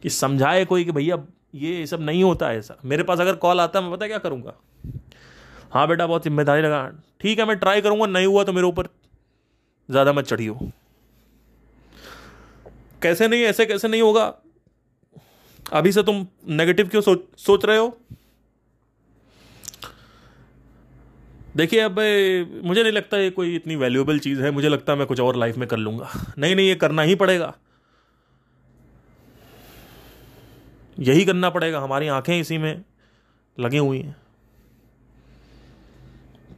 कि समझाए कोई कि भैया ये सब नहीं होता ऐसा। मेरे पास अगर कॉल आता है, मैं पता क्या करूँगा? हाँ बेटा, बहुत ज़िम्मेदारी लगा। ठीक है, मैं ट्राई करूँगा, नहीं हुआ तो मेरे ऊपर ज़्यादा मत चढ़ियो। कैसे नहीं, ऐसे कैसे नहीं होगा? अभी से तुम नेगेटिव क्यों सोच सोच रहे हो? देखिए, अब मुझे नहीं लगता ये कोई इतनी वैल्यूएबल चीज़ है। मुझे लगता है मैं कुछ और लाइफ में कर लूँगा। नहीं नहीं, ये करना ही पड़ेगा। यही करना पड़ेगा। हमारी आँखें इसी में लगी हुई हैं।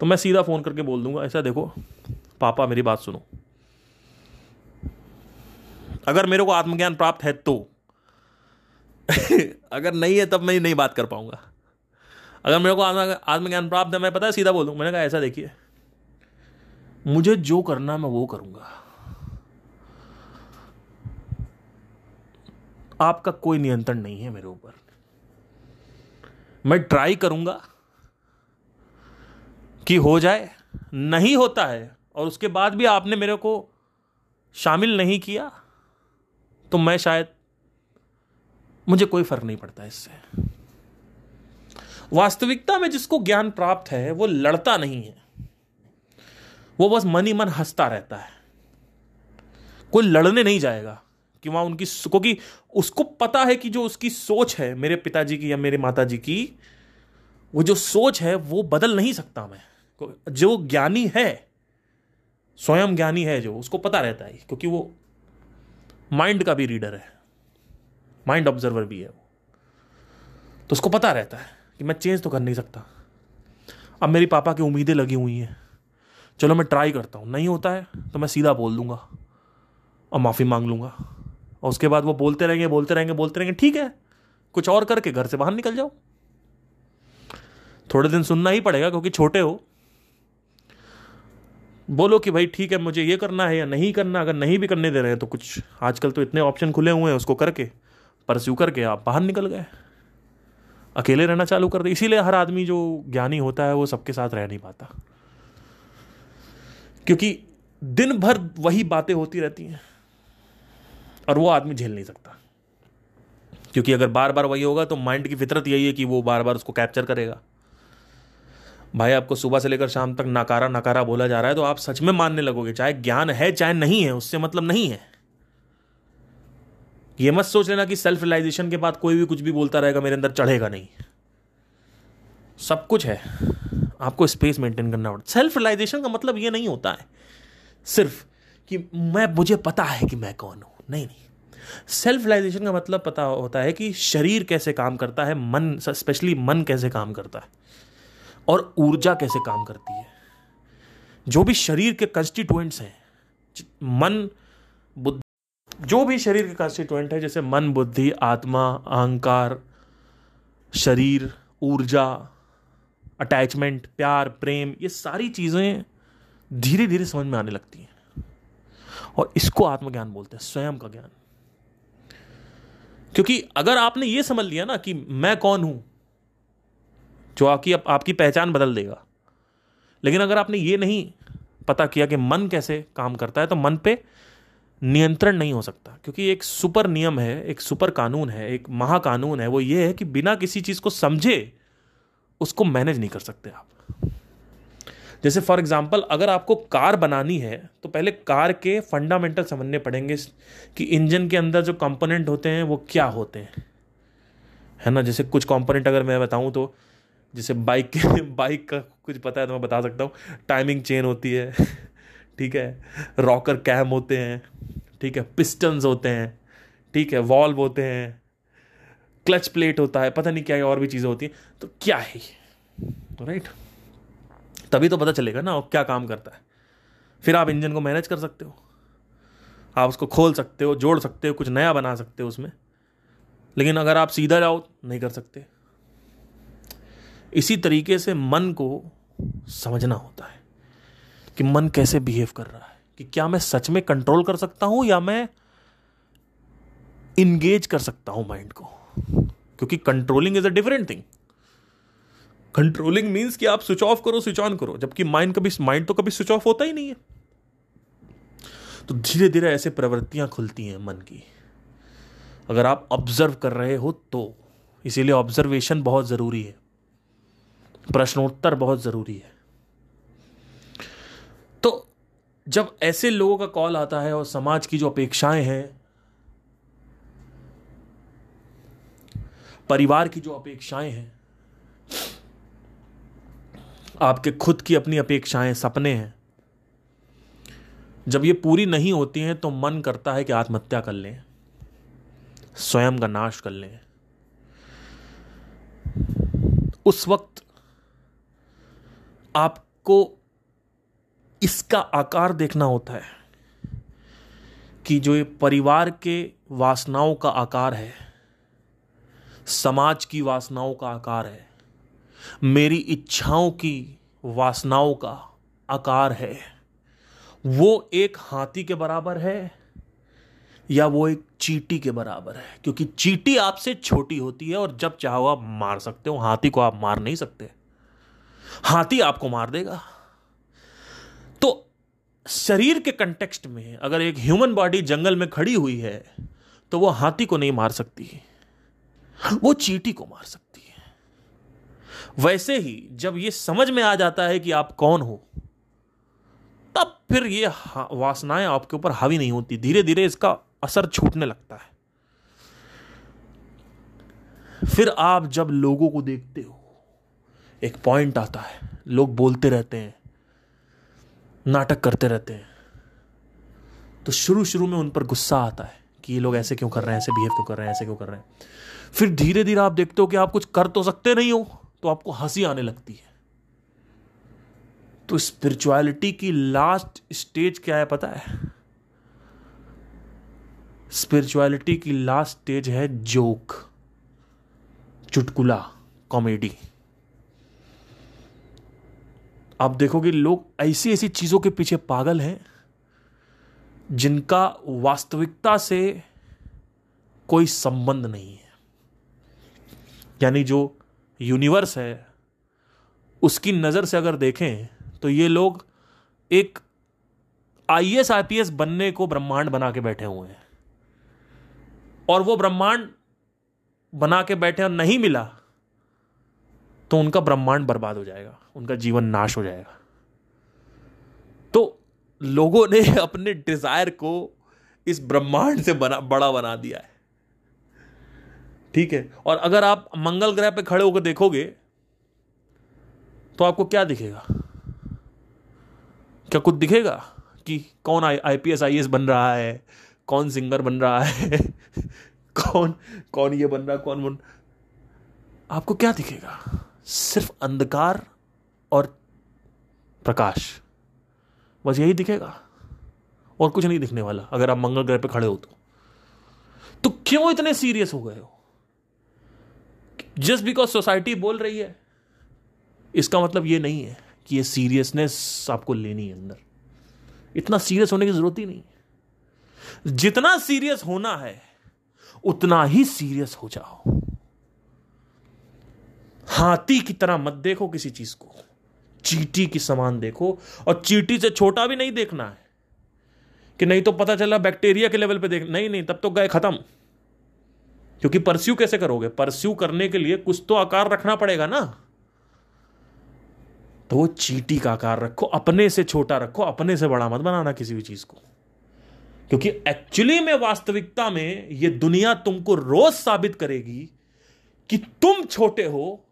तो मैं सीधा फ़ोन करके बोल दूँगा, ऐसा देखो, पापा मेरी बात सुनो। अगर मेरे को आत्मज्ञान प्राप्त है तो। अगर नहीं है, तब मैं नहीं बात कर पाऊँगा। अगर मेरे को आत्मज्ञान प्राप्त है, मैं पता है, सीधा बोल मैंने कहा, ऐसा देखिए। मुझे जो करना मैं वो करूँगा। आपका कोई नियंत्रण नहीं है मेरे ऊपर। मैं ट्राई करूँगा कि हो जाए, नहीं होता है, और उसके बाद भी आपने मेरे को शामिल नहीं किया तो मैं शायद, मुझे कोई फ़र्क नहीं पड़ता इससे। वास्तविकता में जिसको ज्ञान प्राप्त है, वो लड़ता नहीं है। वो बस मन ही मन हंसता रहता है। कोई लड़ने नहीं जाएगा कि वहाँ उनकी क्योंकि उसको पता है कि जो उसकी सोच है, मेरे पिताजी की या मेरे माता जी की, वो जो सोच है, वो बदल नहीं सकता मैं। जो ज्ञानी है, स्वयं ज्ञानी है जो, उसको पता रहता है, क्योंकि वो माइंड का भी रीडर है। माइंड ऑब्जर्वर भी है तो उसको पता रहता है कि मैं चेंज तो कर नहीं सकता। अब मेरी पापा की उम्मीदें लगी हुई हैं। चलो मैं ट्राई करता हूँ। नहीं होता है तो मैं सीधा बोल दूँगा और माफ़ी मांग लूँगा। और उसके बाद वो बोलते रहेंगे बोलते रहेंगे बोलते रहेंगे, ठीक है, कुछ और करके घर से बाहर निकल जाओ। थोड़े दिन सुनना ही पड़ेगा क्योंकि छोटे हो। बोलो कि भाई ठीक है, मुझे ये करना है या नहीं करना, अगर नहीं भी करने दे रहे हैं तो कुछ, आजकल तो इतने ऑप्शन खुले हुए हैं उसको करके परस्यू करके आप बाहर निकल गए। अकेले रहना चालू कर दे। इसीलिए हर आदमी जो ज्ञानी होता है, वो सबके साथ रह नहीं पाता। क्योंकि दिन भर वही बातें होती रहती हैं, और वो आदमी झेल नहीं सकता। क्योंकि अगर बार बार वही होगा तो माइंड की फितरत यही है कि वो बार बार उसको कैप्चर करेगा। भाई, आपको सुबह से लेकर शाम तक नकारा नकारा बोला जा रहा है तो आप सच में मानने लगोगे, चाहे ज्ञान है, चाहे नहीं है, उससे मतलब नहीं है। ये मत सोच लेना कि सेल्फ रिलाइजेशन के बाद कोई भी कुछ भी बोलता रहेगा, मेरे अंदर चढ़ेगा नहीं। सब कुछ है। आपको स्पेस मेंटेन करना पड़ता सेल्फ रिलाइजेशन का मतलब ये नहीं होता है सिर्फ़ कि मैं, मुझे पता है कि मैं कौन हूँ। नहीं नहीं। सेल्फ रिलाइजेशन का मतलब पता होता है कि शरीर कैसे काम करता है, मन स्पेशली मन कैसे काम करता है। और ऊर्जा कैसे काम करती है? जो भी शरीर के कंस्टिट्यूएंट्स हैं मन, बुद्धि, जो भी शरीर के कॉन्स्टिट्यूएंट है, जैसे मन, बुद्धि, आत्मा, अहंकार, शरीर, ऊर्जा अटैचमेंट प्यार, प्रेम, ये सारी चीज़ें धीरे धीरे समझ में आने लगती हैं। और इसको आत्मज्ञान बोलते हैं, स्वयं का ज्ञान। क्योंकि अगर आपने ये समझ लिया ना कि मैं कौन हूँ जो आपकी आप, आपकी पहचान बदल देगा। लेकिन अगर आपने ये नहीं पता किया कि मन कैसे काम करता है तो मन पे नियंत्रण नहीं हो सकता। क्योंकि एक सुपर नियम है एक सुपर कानून है एक महाकानून है वो ये है कि बिना किसी चीज़ को समझे उसको मैनेज नहीं कर सकते आप। जैसे फॉर एग्ज़ाम्पल अगर आपको कार बनानी है तो पहले कार के फंडामेंटल समझने पड़ेंगे कि इंजन के अंदर जो कंपोनेंट होते हैं वो क्या होते हैं। है ना? जैसे कुछ कंपोनेंट अगर मैं बताऊँ तो जैसे बाइक के बाइक का कुछ पता है तो मैं बता सकता हूँ। टाइमिंग चेन होती है, ठीक है? रॉकर कैम होते हैं, ठीक है? पिस्टन्स होते हैं, ठीक है? वॉल्व होते हैं। क्लच प्लेट होता है, पता नहीं क्या और भी चीज़ें होती हैं। तो क्या है राइट तभी तो पता चलेगा ना क्या काम करता है। फिर आप इंजन को मैनेज कर सकते हो। आप उसको खोल सकते हो, जोड़ सकते हो, कुछ नया बना सकते हो उसमें। लेकिन अगर आप सीधा जाओ, नहीं कर सकते। इसी तरीके से मन को समझना होता है कि मन कैसे बिहेव कर रहा है, कि क्या मैं सच में कंट्रोल कर सकता हूँ या मैं इंगेज कर सकता हूँ माइंड को। क्योंकि controlling is a different thing controlling means कि आप स्विच ऑफ़ करो स्विच ऑन करो, जबकि माइंड कभी माइंड तो कभी स्विच ऑफ़ होता ही नहीं है। तो धीरे धीरे ऐसे प्रवृत्तियाँ खुलती हैं मन की। अगर आप ऑब्ज़र्व कर रहे हो तो इसीलिए ऑब्जर्वेशन बहुत ज़रूरी है। प्रश्नोत्तर बहुत ज़रूरी है। तो जब ऐसे लोगों का कॉल आता है और समाज की जो अपेक्षाएँ हैं, परिवार की जो अपेक्षाएँ हैं, आपके खुद की अपनी अपेक्षाएँ, सपने हैं। जब ये पूरी नहीं होती हैं तो मन करता है कि आत्महत्या कर लें, स्वयं का नाश कर लें। उस वक्त आपको इसका आकार देखना होता है कि जो ये परिवार के वासनाओं का आकार है, समाज की वासनाओं का आकार है, मेरी इच्छाओं की वासनाओं का आकार है, वो एक हाथी के बराबर है या वो एक चीटी के बराबर है? क्योंकि चीटी आपसे छोटी होती है और जब चाहो आप मार सकते हो, हाथी को आप मार नहीं सकते। हाथी आपको मार देगा। तो शरीर के कंटेक्स्ट में अगर एक ह्यूमन बॉडी जंगल में खड़ी हुई है तो वो हाथी को नहीं मार सकती। वो चीटी को मार सकती है। वैसे ही जब ये समझ में आ जाता है कि आप कौन हो, तब फिर ये वासनाएँ आपके ऊपर हावी नहीं होती। धीरे धीरे इसका असर छूटने लगता है। फिर आप जब लोगों को देखते हो एक पॉइंट आता है। लोग बोलते रहते हैं। नाटक करते रहते हैं। तो शुरू शुरू में उन पर गुस्सा आता है कि ये लोग ऐसे क्यों कर रहे हैं, ऐसे बिहेव क्यों कर रहे हैं, ऐसे क्यों कर रहे हैं। फिर धीरे धीरे आप देखते हो कि आप कुछ कर तो सकते नहीं हो तो आपको हँसी आने लगती है। तो स्पिरिचुअलिटी की लास्ट स्टेज क्या है पता है? स्पिरिचुअलिटी की लास्ट स्टेज है जोक चुटकुला कॉमेडी आप देखोगे लोग ऐसी ऐसी चीज़ों के पीछे पागल हैं, जिनका वास्तविकता से कोई संबंध नहीं है। यानी जो यूनिवर्स है, उसकी नज़र से अगर देखें तो ये लोग एक आईएएस आईपीएस बनने को ब्रह्मांड बना के बैठे हुए हैं। और वो ब्रह्मांड बना के बैठे और नहीं मिला तो उनका ब्रह्मांड बर्बाद हो जाएगा, उनका जीवन नाश हो जाएगा। तो लोगों ने अपने डिज़ायर को इस ब्रह्मांड से बना, बड़ा बना दिया है। ठीक है? और अगर आप मंगल ग्रह पे खड़े होकर देखोगे तो आपको क्या दिखेगा? क्या कुछ दिखेगा? कि कौन I P S I S बन रहा है? कौन सिंगर बन रहा है? कौन कौन ये बन रहा है? कौन बन आपको क्या दिखेगा? सिर्फ़ अंधकार और प्रकाश। बस यही दिखेगा। और कुछ नहीं दिखने वाला, अगर आप मंगल ग्रह पे खड़े हो तो। तो क्यों इतने सीरियस हो गए हो? जस्ट बिकॉज़ सोसाइटी बोल रही है, इसका मतलब ये नहीं है कि ये सीरियसनेस आपको लेनी है अंदर। इतना सीरियस होने की ज़रूरत ही नहीं। जितना सीरियस होना है, उतना ही सीरियस हो जाओ। हाथी की तरह मत देखो किसी चीज़ को। चीटी की समान देखो। और चीटी से छोटा भी नहीं देखना है। कि नहीं तो पता चला बैक्टीरिया के लेवल पे देख नहीं नहीं, तब तो गए खत्म। क्योंकि परस्यू कैसे करोगे? परस्यू करने के लिए कुछ तो आकार रखना पड़ेगा ना। तो वो चीटी का आकार रखो, अपने से छोटा रखो, अपने से बड़ा मत बनाना किसी भी चीज़ को। क्योंकि एक्चुअली में वास्तविकता में ये दुनिया तुमको रोज साबित करेगी कि तुम छोटे हो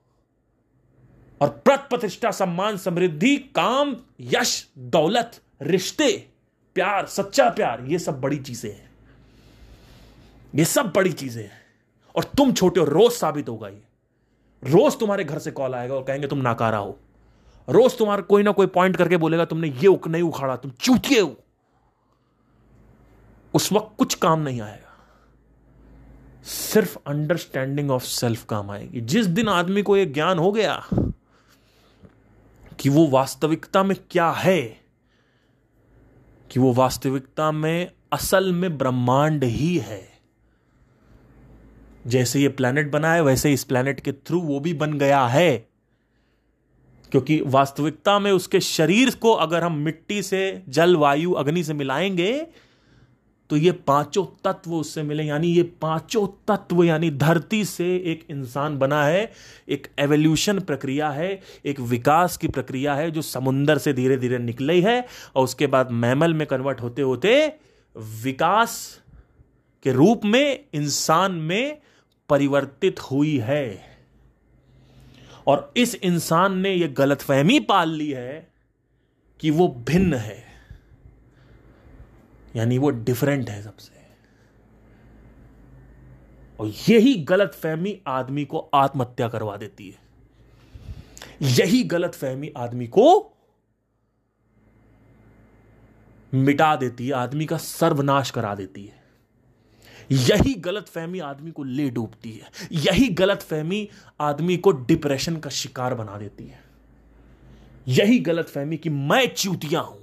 और प्रत प्रतिष्ठा, सम्मान, समृद्धि, काम, यश, दौलत, रिश्ते, प्यार, सच्चा प्यार, ये सब बड़ी चीज़ें हैं। ये सब बड़ी चीज़ें हैं। और तुम छोटे हो, रोज साबित होगा ये। रोज तुम्हारे घर से कॉल आएगा और कहेंगे, तुम नाकारा हो। रोज तुम्हारा कोई ना कोई पॉइंट करके बोलेगा, तुमने ये उक नहीं उखाड़ा, तुम चूतिए हो। उस वक्त कुछ काम नहीं आएगा। सिर्फ़ अंडरस्टैंडिंग ऑफ़ सेल्फ काम आएगी। जिस दिन आदमी को यह ज्ञान हो गया कि वो वास्तविकता में क्या है? कि वो वास्तविकता में असल में ब्रह्मांड ही है। जैसे ये प्लैनेट बना है, वैसे इस प्लैनेट के थ्रू वो भी बन गया है। क्योंकि वास्तविकता में उसके शरीर को अगर हम मिट्टी से, जल, वायु, अग्नि से मिलाएँगे तो ये पाँचों तत्व उससे मिले, यानी ये पाँचों तत्व, यानी धरती से एक इंसान बना है, एक एवोल्यूशन प्रक्रिया है, एक विकास की प्रक्रिया है जो समुंदर से धीरे धीरे निकली है और उसके बाद मैमल में कन्वर्ट होते होते विकास के रूप में, इंसान में परिवर्तित हुई है। और इस इंसान ने यह गलतफहमी पाल ली है कि वो भिन्न है। यानी वो डिफरेंट है सबसे। और यही गलत फहमी आदमी को आत्महत्या करवा देती है। यही गलत फहमी आदमी को मिटा देती है, आदमी का सर्वनाश करा देती है। यही गलत फहमी आदमी को ले डूबती है। यही गलत फहमी आदमी को डिप्रेशन का शिकार बना देती है। यही गलत फहमी कि मैं चूतिया हूँ।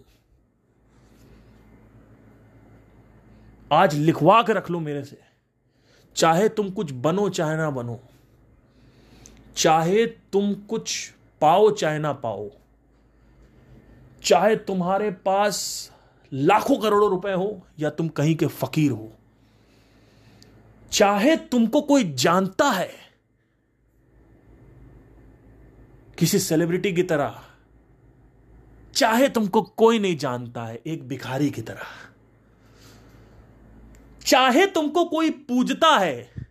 आज लिखवा के रख लो मेरे से। चाहे तुम कुछ बनो, चाहे ना बनो। चाहे तुम कुछ पाओ, चाहे ना पाओ। चाहे तुम्हारे पास लाखों करोड़ों रुपए हो, या तुम कहीं के फकीर हो। चाहे तुमको कोई जानता है किसी सेलिब्रिटी की तरह, चाहे तुमको कोई नहीं जानता है, एक भिखारी की तरह। चाहे तुमको कोई पूजता है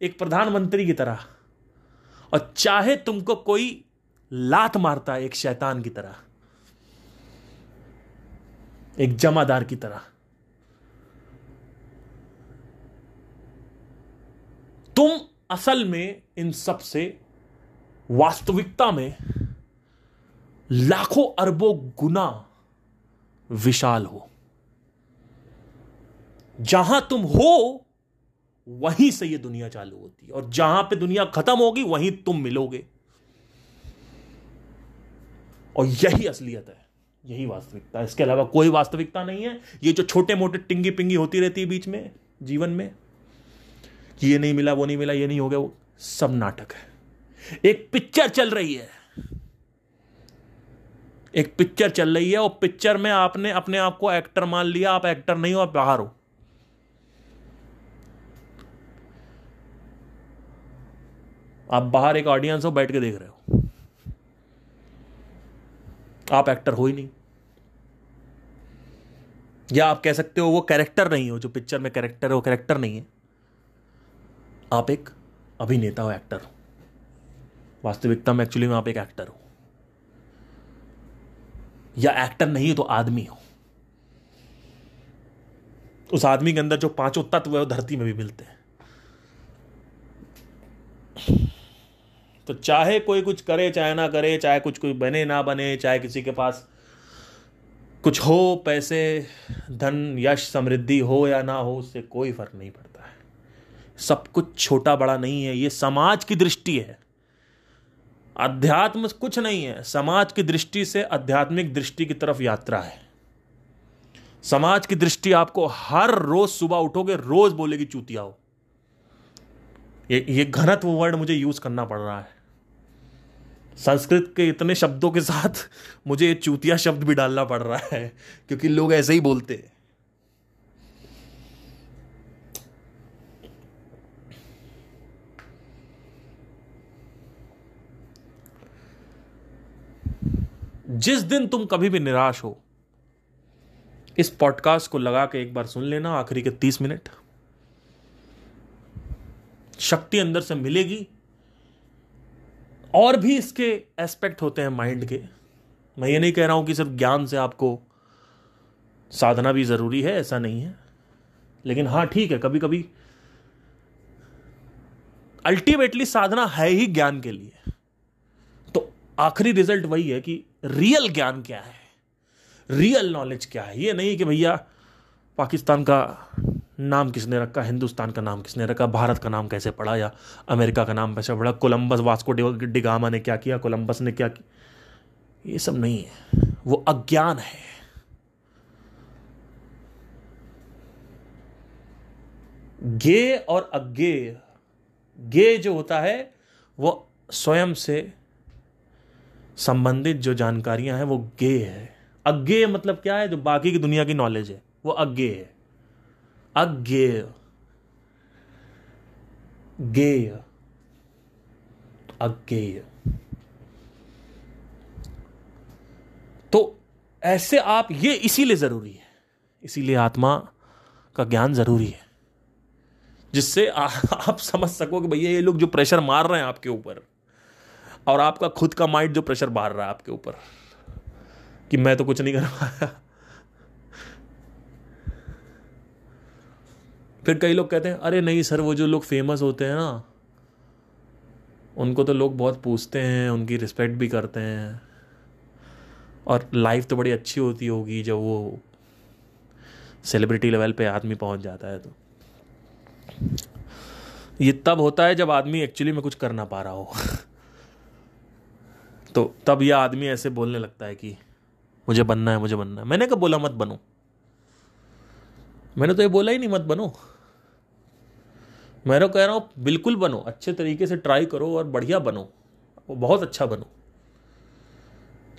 एक प्रधानमंत्री की तरह, और चाहे तुमको कोई लात मारता है एक शैतान की तरह, एक जमादार की तरह। तुम असल में इन सबसे वास्तविकता में लाखों अरबों गुना विशाल हो। जहाँ तुम हो, वहीं से यह दुनिया चालू होती है। और जहाँ पे दुनिया खत्म होगी, वहीं तुम मिलोगे। और यही असलियत है, यही वास्तविकता है। इसके अलावा कोई वास्तविकता नहीं है। ये जो छोटे मोटे टिंगी पिंगी होती रहती है बीच में, जीवन में, कि ये नहीं मिला, वो नहीं मिला, ये नहीं हो गया, वो सब नाटक है। एक पिक्चर चल रही है। एक पिक्चर चल रही है, और पिक्चर में आपने अपने आप को एक्टर मान लिया, आप एक्टर नहीं हो, आप बाहर हो। आप बाहर एक ऑडियंस हो, बैठ के देख रहे हो। आप एक्टर हो ही नहीं। या आप कह सकते हो, वो कैरेक्टर नहीं हो, जो पिक्चर में कैरेक्टर है, वो कैरेक्टर नहीं है। आप एक अभिनेता हो एक्टर हो। वास्तविकता में एक्चुअली में आप एक एक्टर हो। या एक्टर नहीं हो तो आदमी हो। उस आदमी के अंदर जो पाँचों तत्व है, वो धरती में भी मिलते हैं। तो चाहे कोई कुछ करे, चाहे ना करे, चाहे कुछ कोई बने, ना बने, चाहे किसी के पास कुछ हो, पैसे, धन, यश, समृद्धि हो या ना हो, उससे कोई फ़र्क नहीं पड़ता है। सब कुछ छोटा बड़ा नहीं है, ये समाज की दृष्टि है। अध्यात्म कुछ नहीं है, समाज की दृष्टि से आध्यात्मिक दृष्टि की तरफ़ यात्रा है। समाज की दृष्टि आपको हर रोज सुबह उठोगे, रोज बोलेगी, चूतिया हो। ये ये घनत्व वर्ड मुझे यूज़ करना पड़ रहा है। संस्कृत के इतने शब्दों के साथ मुझे ये चूतिया शब्द भी डालना पड़ रहा है, क्योंकि लोग ऐसे ही बोलते हैं। जिस दिन तुम कभी भी निराश हो, इस पॉडकास्ट को लगा के एक बार सुन लेना, आखिरी के तीस मिनट। शक्ति अंदर से मिलेगी। और भी इसके एस्पेक्ट होते हैं माइंड के। मैं ये नहीं कह रहा हूँ कि सिर्फ़ ज्ञान से आपको साधना भी ज़रूरी है, ऐसा नहीं है। लेकिन हाँ ठीक है कभी कभी अल्टीमेटली साधना है ही ज्ञान के लिए। तो आखिरी रिज़ल्ट वही है कि रियल ज्ञान क्या है? रियल नॉलेज क्या है? ये नहीं कि भैया पाकिस्तान का नाम किसने रखा? हिंदुस्तान का नाम किसने रखा? भारत का नाम कैसे पढ़ा या अमेरिका का नाम कैसे पढ़ा? कोलंबस वास्को डिगामा ने क्या किया? कोलंबस ने क्या किया? ये सब नहीं है। वो अज्ञान है। गे और अज्ञे। गे जो होता है, वो स्वयं से संबंधित जो जानकारियाँ हैं, वो गे है। अज्ञे मतलब क्या है? जो बाकी की दुनिया की नॉलेज है, वो अज्ञेय है। अज्ञेय। गेय अज्ञेय। तो ऐसे आप, ये इसीलिए ज़रूरी है। इसीलिए आत्मा का ज्ञान ज़रूरी है। जिससे आप समझ सको कि भैया ये लोग जो प्रेशर मार रहे हैं आपके ऊपर, और आपका खुद का माइंड जो प्रेशर मार रहा है आपके ऊपर, कि मैं तो कुछ नहीं कर पाया। फिर कई लोग कहते हैं, अरे नहीं सर, वो जो लोग फ़ेमस होते हैं ना, उनको तो लोग बहुत पूछते हैं, उनकी रिस्पेक्ट भी करते हैं। और लाइफ तो बड़ी अच्छी होती होगी जब वो सेलिब्रिटी लेवल पे आदमी पहुँच जाता है तो। ये तब होता है जब आदमी एक्चुअली में कुछ कर ना पा रहा हो। तो तब यह आदमी ऐसे बोलने लगता है कि, मुझे बनना है, मुझे बनना है। मैंने कब बोला मत बनो। मैंने तो ये बोला ही नहीं, मत बनो। मैं तो कह रहा हूँ, बिल्कुल बनो, अच्छे तरीके से ट्राई करो और बढ़िया बनो, बहुत अच्छा बनो।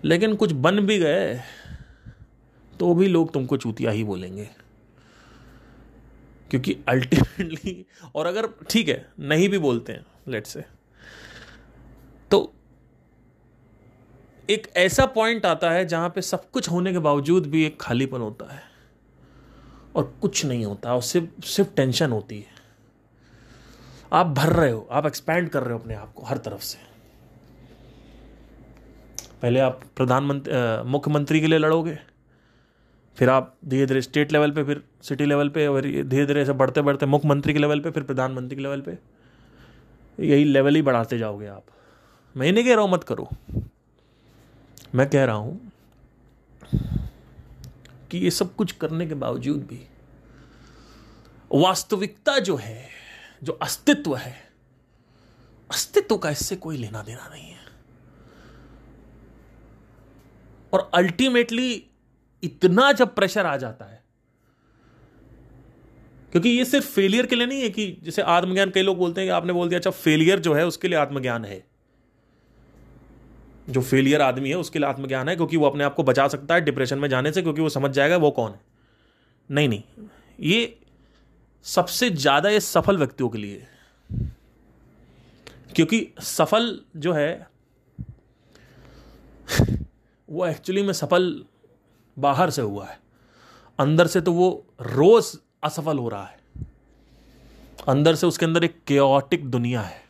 लेकिन कुछ बन भी गए तो भी लोग तुमको चूतिया ही बोलेंगे। क्योंकि अल्टीमेटली और अगर ठीक है, नहीं भी बोलते हैं लेट से तो एक ऐसा पॉइंट आता है, जहाँ पे सब कुछ होने के बावजूद भी एक खालीपन होता है। और कुछ नहीं होता, और सिर्फ़ सिर्फ़ टेंशन होती है। आप भर रहे हो, आप एक्सपैंड कर रहे हो अपने आप को हर तरफ़ से। पहले आप प्रधानमंत्री मुख्यमंत्री के लिए लड़ोगे, फिर आप धीरे धीरे स्टेट लेवल पे, फिर सिटी लेवल पे, और धीरे धीरे ऐसे बढ़ते बढ़ते मुख्यमंत्री के लेवल पे, फिर प्रधानमंत्री के लेवल पे। यही लेवल ही बढ़ाते जाओगे आप। मैं नहीं कह रहा हूँ, मत करो। मैं कह रहा हूँ कि ये सब कुछ करने के बावजूद भी वास्तविकता जो है जो अस्तित्व है, अस्तित्व का इससे कोई लेना देना नहीं है। और अल्टीमेटली इतना जब प्रेशर आ जाता है, क्योंकि ये सिर्फ़ फेलियर के लिए नहीं है कि जैसे आत्मज्ञान कई लोग बोलते हैं कि आपने बोल दिया अच्छा फेलियर जो है उसके लिए आत्मज्ञान है। जो फेलियर आदमी है उसके लिए आत्मज्ञान है, क्योंकि वो अपने आप को बचा सकता है डिप्रेशन में जाने से, क्योंकि वो समझ जाएगा वो कौन है। नहीं नहीं। ये सबसे ज़्यादा ये सफल व्यक्तियों के लिए। क्योंकि सफल जो है, वो एक्चुअली में सफल बाहर से हुआ है। अंदर से तो वो रोज असफल हो रहा है। अंदर से उसके अंदर एक केओटिक दुनिया है।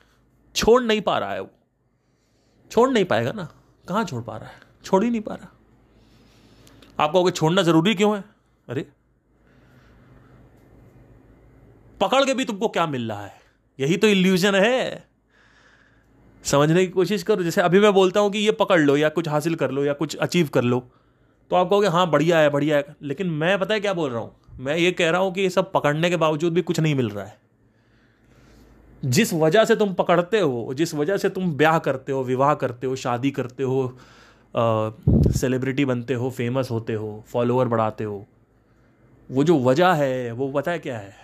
छोड़ नहीं पा रहा है वो। छोड़ नहीं पाएगा ना। कहाँ छोड़ पा रहा है? छोड़ ही नहीं पा रहा। आप कहोगे छोड़ना ज़रूरी क्यों है? अरे पकड़ के भी तुमको क्या मिल रहा है? यही तो इल्यूजन है। समझने की कोशिश करो। जैसे अभी मैं बोलता हूँ कि ये पकड़ लो या कुछ हासिल कर लो या कुछ अचीव कर लो तो आप कहोगे हाँ बढ़िया है बढ़िया है। लेकिन मैं पता है क्या बोल रहा हूँ? मैं ये कह रहा हूँ कि ये सब पकड़ने के बावजूद भी कुछ नहीं मिल रहा है। जिस वजह से तुम पकड़ते हो, जिस वजह से तुम ब्याह करते हो, विवाह करते हो, शादी करते हो सेलिब्रिटी बनते हो फ़ेमस होते हो फॉलोअर बढ़ाते हो, वो जो वजह है, वो पता है क्या है?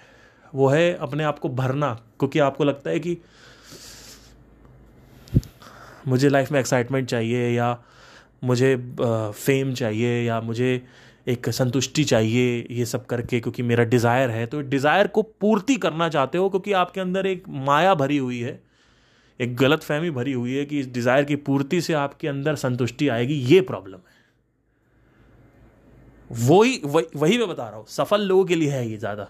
वो है अपने आप को भरना, क्योंकि आपको लगता है कि मुझे लाइफ में एक्साइटमेंट चाहिए या मुझे फेम चाहिए या मुझे एक संतुष्टि चाहिए ये सब करके, क्योंकि मेरा डिज़ायर है तो डिज़ायर को पूर्ति करना चाहते हो, क्योंकि आपके अंदर एक माया भरी हुई है, एक गलत फहमी भरी हुई है कि इस डिज़ायर की पूर्ति से आपके अंदर संतुष्टि आएगी, ये प्रॉब्लम है। वही वही वही मैं बता रहा हूँ, सफल लोगों के लिए है ये ज़्यादा।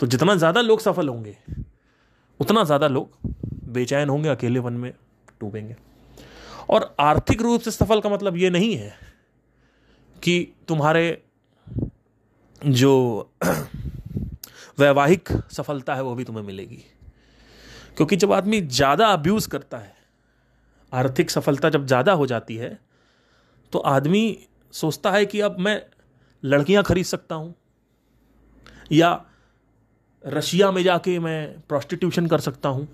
तो जितना ज़्यादा लोग सफल होंगे, उतना ज़्यादा लोग बेचैन होंगे अकेलेपन में डूबेंगे। और आर्थिक रूप से सफल का मतलब ये नहीं है कि तुम्हारे जो वैवाहिक सफलता है वो भी तुम्हें मिलेगी। क्योंकि जब आदमी ज़्यादा अब्यूज़ करता है, आर्थिक सफलता जब ज़्यादा हो जाती है तो आदमी सोचता है कि अब मैं लड़कियाँ खरीद सकता हूँ, या रशिया में जाके मैं प्रोस्टिट्यूशन कर सकता हूँ,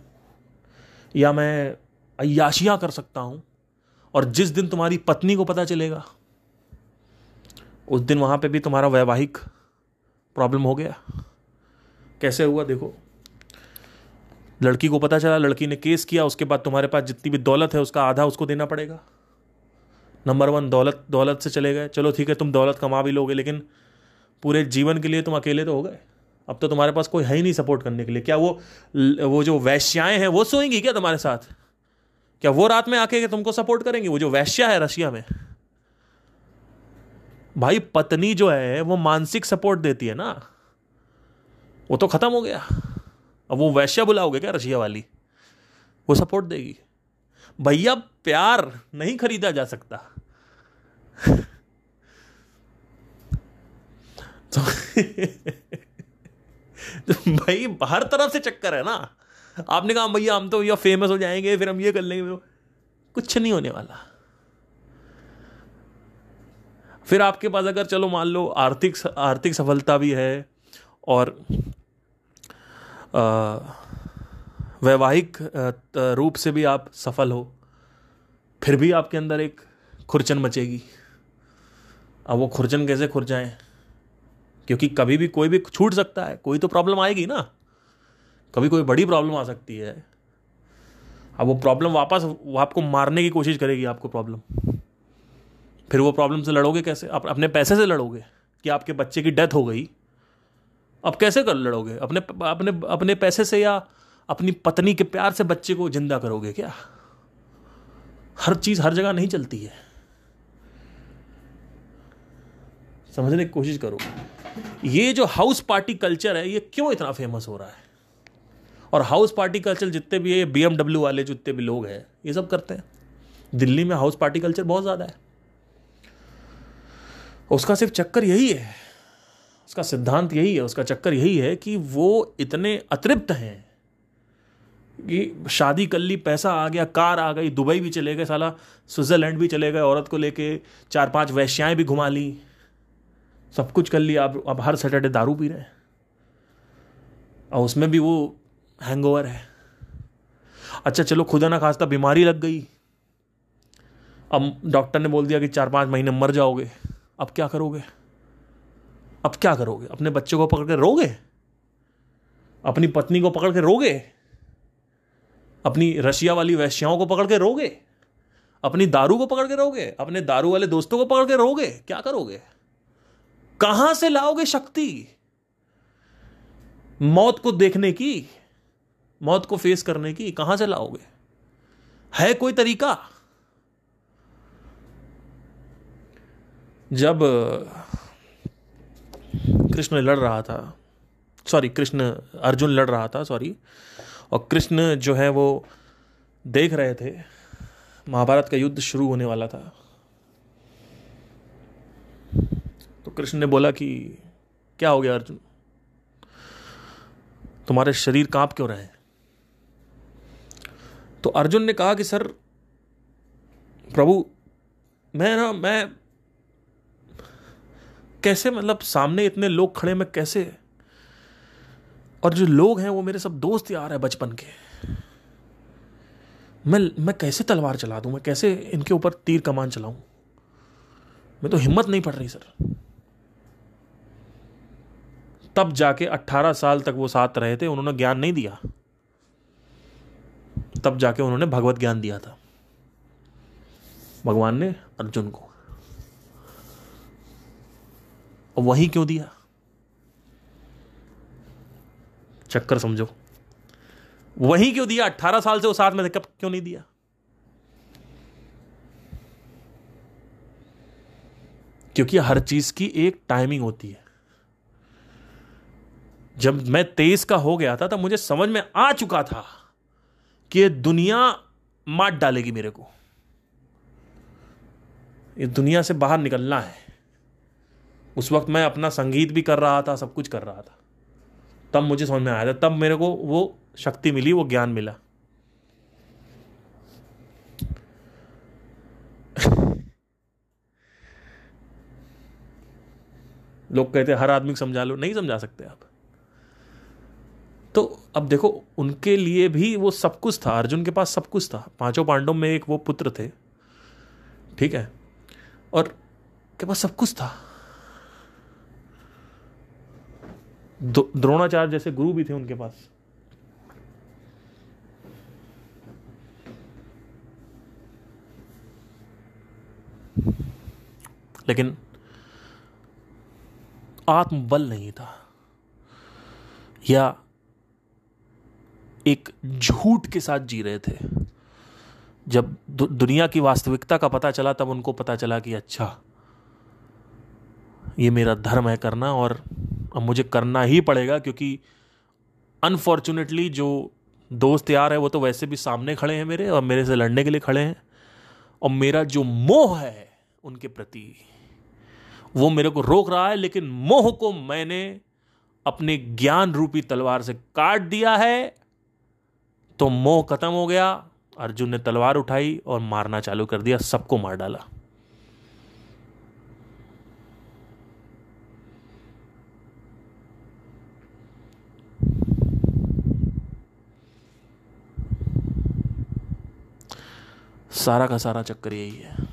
या मैं अयाशियाँ कर सकता हूँ, और जिस दिन तुम्हारी पत्नी को पता चलेगा, उस दिन वहाँ पे भी तुम्हारा वैवाहिक प्रॉब्लम हो गया। कैसे हुआ देखो? लड़की को पता चला, लड़की ने केस किया, उसके बाद तुम्हारे पास जितनी भी दौलत है, उसका आधा उसको देना पड़ेगा। नंबर वन दौलत दौलत से चले गए। चलो ठीक है, तुम दौलत कमा भी लोगे, लेकिन पूरे जीवन के लिए तुम अकेले तो हो गए। अब तो तुम्हारे पास कोई है ही नहीं सपोर्ट करने के लिए। क्या वो वो जो वैश्याएँ हैं वो सोएँगी क्या तुम्हारे साथ? क्या वो रात में आके तुमको सपोर्ट करेंगे? वो जो वैश्या है रशिया में। भाई पत्नी जो है वो मानसिक सपोर्ट देती है ना। वो तो खत्म हो गया। अब वो वैश्या बुलाओगे क्या रशिया वाली? वो सपोर्ट देगी। भैया प्यार नहीं खरीदा जा सकता। तो, भाई, हर तरफ़ से चक्कर है ना। आपने कहा, भैया, हम तो या फ़ेमस हो जाएँगे, फिर हम ये कर लेंगे। कुछ नहीं होने वाला। फिर आपके पास अगर, चलो, मान लो, आर्थिक आर्थिक सफलता भी है और वैवाहिक रूप से भी आप सफल हो, फिर भी आपके अंदर एक खुरचन मचेगी अब वो खुरचन कैसे खुर जाए? क्योंकि कभी भी कोई भी छूट सकता है, कोई तो प्रॉब्लम आएगी ना। कभी कोई बड़ी प्रॉब्लम आ सकती है। अब वो प्रॉब्लम वापस, वो आपको मारने की कोशिश करेगी, आपको प्रॉब्लम फिर वो प्रॉब्लम से लड़ोगे कैसे? आप अपने पैसे से लड़ोगे कि आपके बच्चे की डेथ हो गई। अब कैसे कर, लड़ोगे? अपने अपने अपने पैसे से या अपनी पत्नी के प्यार से बच्चे को ज़िंदा करोगे क्या? हर चीज़ हर जगह नहीं चलती है। समझने की कोशिश करो। ये जो हाउस पार्टी कल्चर है, ये क्यों इतना फ़ेमस हो रहा है? और हाउस पार्टी कल्चर जितने भी है बी वाले, जितने भी लोग हैं, ये सब करते हैं। दिल्ली में हाउस पार्टी कल्चर बहुत ज़्यादा है। उसका सिर्फ़ चक्कर यही है, उसका सिद्धांत यही है, उसका चक्कर यही है कि वो इतने अतृप्त हैं कि शादी कर ली, पैसा आ गया, कार आ गई, दुबई भी चले गए, साला स्विट्ज़रलैंड भी चले गए, औरत को लेके चार पाँच वैश्याएँ भी घुमा ली। सब कुछ कर लिया, अब अब हर सैटरडे दारू पी रहे हैं। और उसमें भी वो हैंगओवर है। अच्छा चलो, खुदा ना खास्ता, बीमारी लग गई। अब डॉक्टर ने बोल दिया कि चार पाँच महीने मर जाओगे। अब क्या करोगे? अब क्या करोगे? अपने बच्चे को पकड़ के रोगे? अपनी पत्नी को पकड़ के रोगे? अपनी रशिया वाली वैश्याओं को पकड़ के रोगे? अपनी दारू को पकड़ के रोगे? अपने दारू वाले दोस्तों को पकड़ के रोगे? क्या करोगे? कहाँ से लाओगे शक्ति? मौत को देखने की, मौत को फेस करने की, कहाँ से लाओगे? है कोई तरीका? जब, कृष्ण लड़ रहा था सॉरी कृष्ण, अर्जुन लड़ रहा था सॉरी और कृष्ण जो है वो देख रहे थे, महाभारत का युद्ध शुरू होने वाला था तो कृष्ण ने बोला कि, क्या हो गया अर्जुन? तुम्हारे शरीर काँप क्यों रहे हैं? तो अर्जुन ने कहा कि, सर, प्रभु, मैं ना, मैं कैसे मतलब सामने इतने लोग खड़े मैं कैसे? और जो लोग हैं, वो मेरे सब दोस्त यार है बचपन के। मैं मैं कैसे तलवार चला दूँ? मैं कैसे इनके ऊपर तीर कमान चलाऊं? मैं तो हिम्मत नहीं पड़ रही, सर। तब जाके 18 साल तक वो साथ रहे थे, उन्होंने ज्ञान नहीं दिया। तब जाके उन्होंने भगवत ज्ञान दिया था। भगवान ने अर्जुन को। और वही क्यों दिया? चक्कर समझो। वही क्यों दिया? अट्ठारह साल से वो साथ में थे, कब क्यों नहीं दिया? क्योंकि हर चीज़ की एक टाइमिंग होती है। जब मैं तेईस का हो गया था, तब मुझे समझ में आ चुका था कि दुनिया मार डालेगी मेरे को। ये दुनिया से बाहर निकलना है। उस वक्त मैं अपना संगीत भी कर रहा था, सब कुछ कर रहा था। तब मुझे समझ में आया था, तब मेरे को वो शक्ति मिली, वो ज्ञान मिला। लोग कहते हर आदमी को समझा लो। नहीं समझा सकते आप। तो अब देखो, उनके लिए भी वो सब कुछ था, अर्जुन के पास सब कुछ था। पाँचों पांडव में एक वो पुत्र थे, ठीक है? और के पास सब कुछ था। द्रोणाचार्य जैसे गुरु भी थे उनके पास। लेकिन आत्मबल नहीं था, या एक झूठ के साथ जी रहे थे। जब दु, दुनिया की वास्तविकता का पता चला तब उनको पता चला कि अच्छा ये मेरा धर्म है करना और अब मुझे करना ही पड़ेगा क्योंकि अनफॉर्चुनेटली जो दोस्त यार है वो तो वैसे भी सामने खड़े हैं मेरे और मेरे से लड़ने के लिए खड़े हैं और मेरा जो मोह है उनके प्रति वो मेरे को रोक रहा है लेकिन मोह को मैंने अपने ज्ञान रूपी तलवार से काट दिया है। तो मोह खत्म हो गया, अर्जुन ने तलवार उठाई और मारना चालू कर दिया, सबको मार डाला। सारा का सारा चक्कर यही है।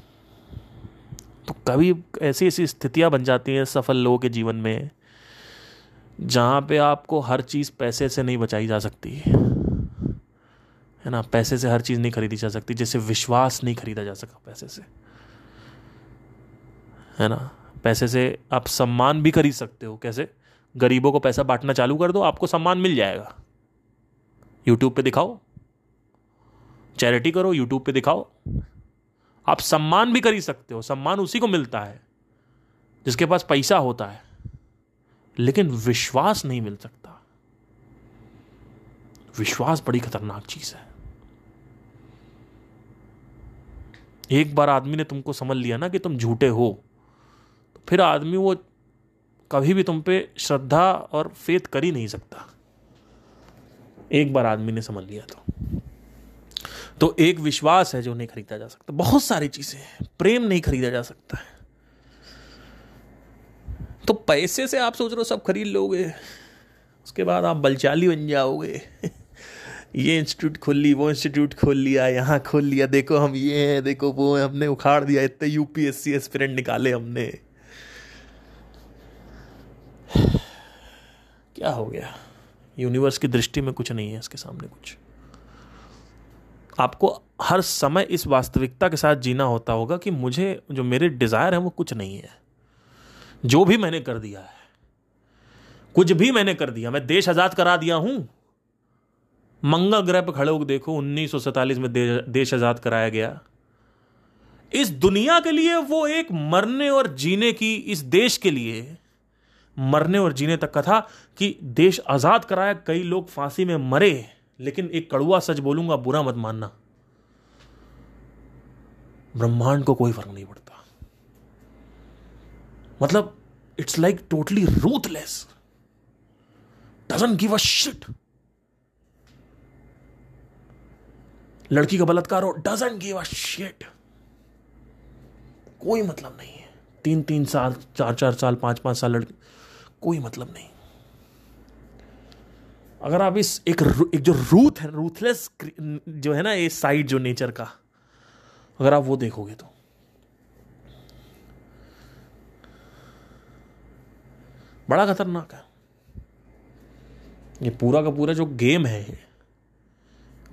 तो कभी ऐसी ऐसी स्थितियाँ बन जाती हैं सफल लोगों के जीवन में, जहाँ पे आपको हर चीज़ पैसे से नहीं बचाई जा सकती। है ना, पैसे से हर चीज़ नहीं खरीदी जा सकती जैसे विश्वास नहीं खरीदा जा सका पैसे से। है ना, पैसे से आप सम्मान भी खरीद सकते हो, कैसे? गरीबों को पैसा बांटना चालू कर दो, आपको सम्मान मिल जाएगा। यूट्यूब पे दिखाओ, चैरिटी करो यूट्यूब पे दिखाओ। आप सम्मान भी खरीद सकते हो, सम्मान उसी को मिलता है, जिसके पास पैसा होता है, लेकिन विश्वास नहीं मिल सकता। विश्वास बड़ी खतरनाक चीज़ है। एक बार आदमी ने तुमको समझ लिया ना कि तुम झूठे हो तो फिर आदमी वो कभी भी तुम पे श्रद्धा और फेथ कर ही नहीं सकता। एक बार आदमी ने समझ लिया तो। तो एक विश्वास है जो नहीं खरीदा जा सकता। बहुत सारी चीज़ें हैं। प्रेम नहीं खरीदा जा सकता है। तो पैसे से आप सोच रहे हो सब खरीद लोगे, उसके बाद आप बलचाली बन जाओगे। ये इंस्टीट्यूट खोल ली, वो इंस्टीट्यूट खोल लिया, यहाँ खोल लिया, देखो हम ये हैं, देखो वो है, हमने उखाड़ दिया, इतने यूपीएससी एस्पिरेंट निकाले हमने। क्या हो गया? यूनिवर्स की दृष्टि में कुछ नहीं है इसके सामने कुछ। आपको हर समय इस वास्तविकता के साथ जीना होता होगा कि मुझे, जो मेरे डिज़ायर है, वो कुछ नहीं है। जो भी मैंने कर दिया है, कुछ भी मैंने कर दिया, मैं देश आज़ाद करा दिया हूँ मंगल ग्रह पर खड़े होकर देखो, उन्नीस में देश आज़ाद कराया गया। इस दुनिया के लिए वो एक मरने और जीने की, इस देश के लिए मरने और जीने तक का था कि देश आज़ाद कराया, कई लोग फांसी में मरे, लेकिन एक कड़ुआ सच बोलूँगा, बुरा मत मानना। ब्रह्मांड को कोई फ़र्क नहीं पड़ता। मतलब it's like totally ruthless doesn't give a shit लड़की का बलात्कार हो डजन गिव अ शिट कोई मतलब नहीं है। तीन तीन साल चार चार साल पाँच पाँच साल लड़की कोई मतलब नहीं। अगर आप इस एक, एक जो रूथ है रूथलेस जो है ना ये साइड जो नेचर का अगर आप वो देखोगे तो। बड़ा खतरनाक है। ये पूरा का पूरा जो गेम है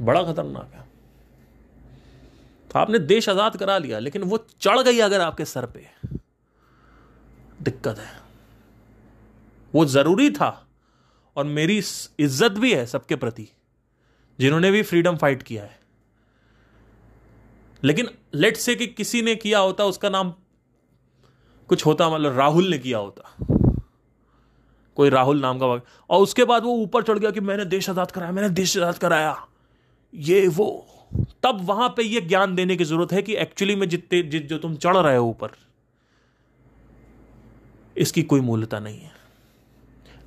बड़ा खतरनाक है। आपने देश आज़ाद करा लिया, लेकिन वो चढ़ गई अगर आपके सर पे। दिक्कत है। वो ज़रूरी था, और मेरी इज़्ज़त भी है सबके प्रति, जिन्होंने भी फ्रीडम फाइट किया है। लेकिन लेट से कि किसी ने किया होता, उसका नाम कुछ होता मतलब राहुल ने किया होता। कोई राहुल नाम का और उसके बाद वो ऊपर चढ़ गया कि मैंने देश आज़ाद कराया, मैंने देश आज़ाद कराया। ये, वो तब वहाँ पे ये ज्ञान देने की ज़रूरत है कि एक्चुअली में जितने, जित, जो तुम चढ़ रहे हो ऊपर, इसकी कोई मूल्यता नहीं है।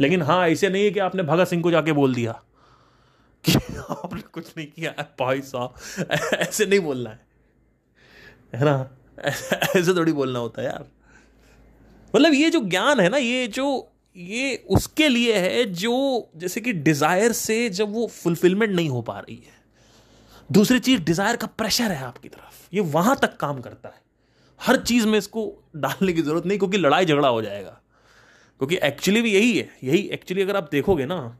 लेकिन हाँ ऐसे नहीं है कि आपने भगत सिंह को जाके बोल दिया कि आपने कुछ नहीं किया। भाई साहब, ऐसे नहीं बोलना है। है ना? ऐसे थोड़ी बोलना होता है यार। मतलब ये जो ज्ञान है ना, ये जो, ये उसके लिए है जो, जैसे कि डिज़ायर से जब वो फुलफिलमेंट नहीं हो पा रही है। दूसरी चीज़ डिज़ायर का प्रेशर है आपकी तरफ़। ये वहाँ तक काम करता है। हर चीज़ में इसको डालने की ज़रूरत नहीं क्योंकि लड़ाई झगड़ा हो जाएगा। क्योंकि एक्चुअली भी यही है। यही एक्चुअली अगर आप देखोगे ना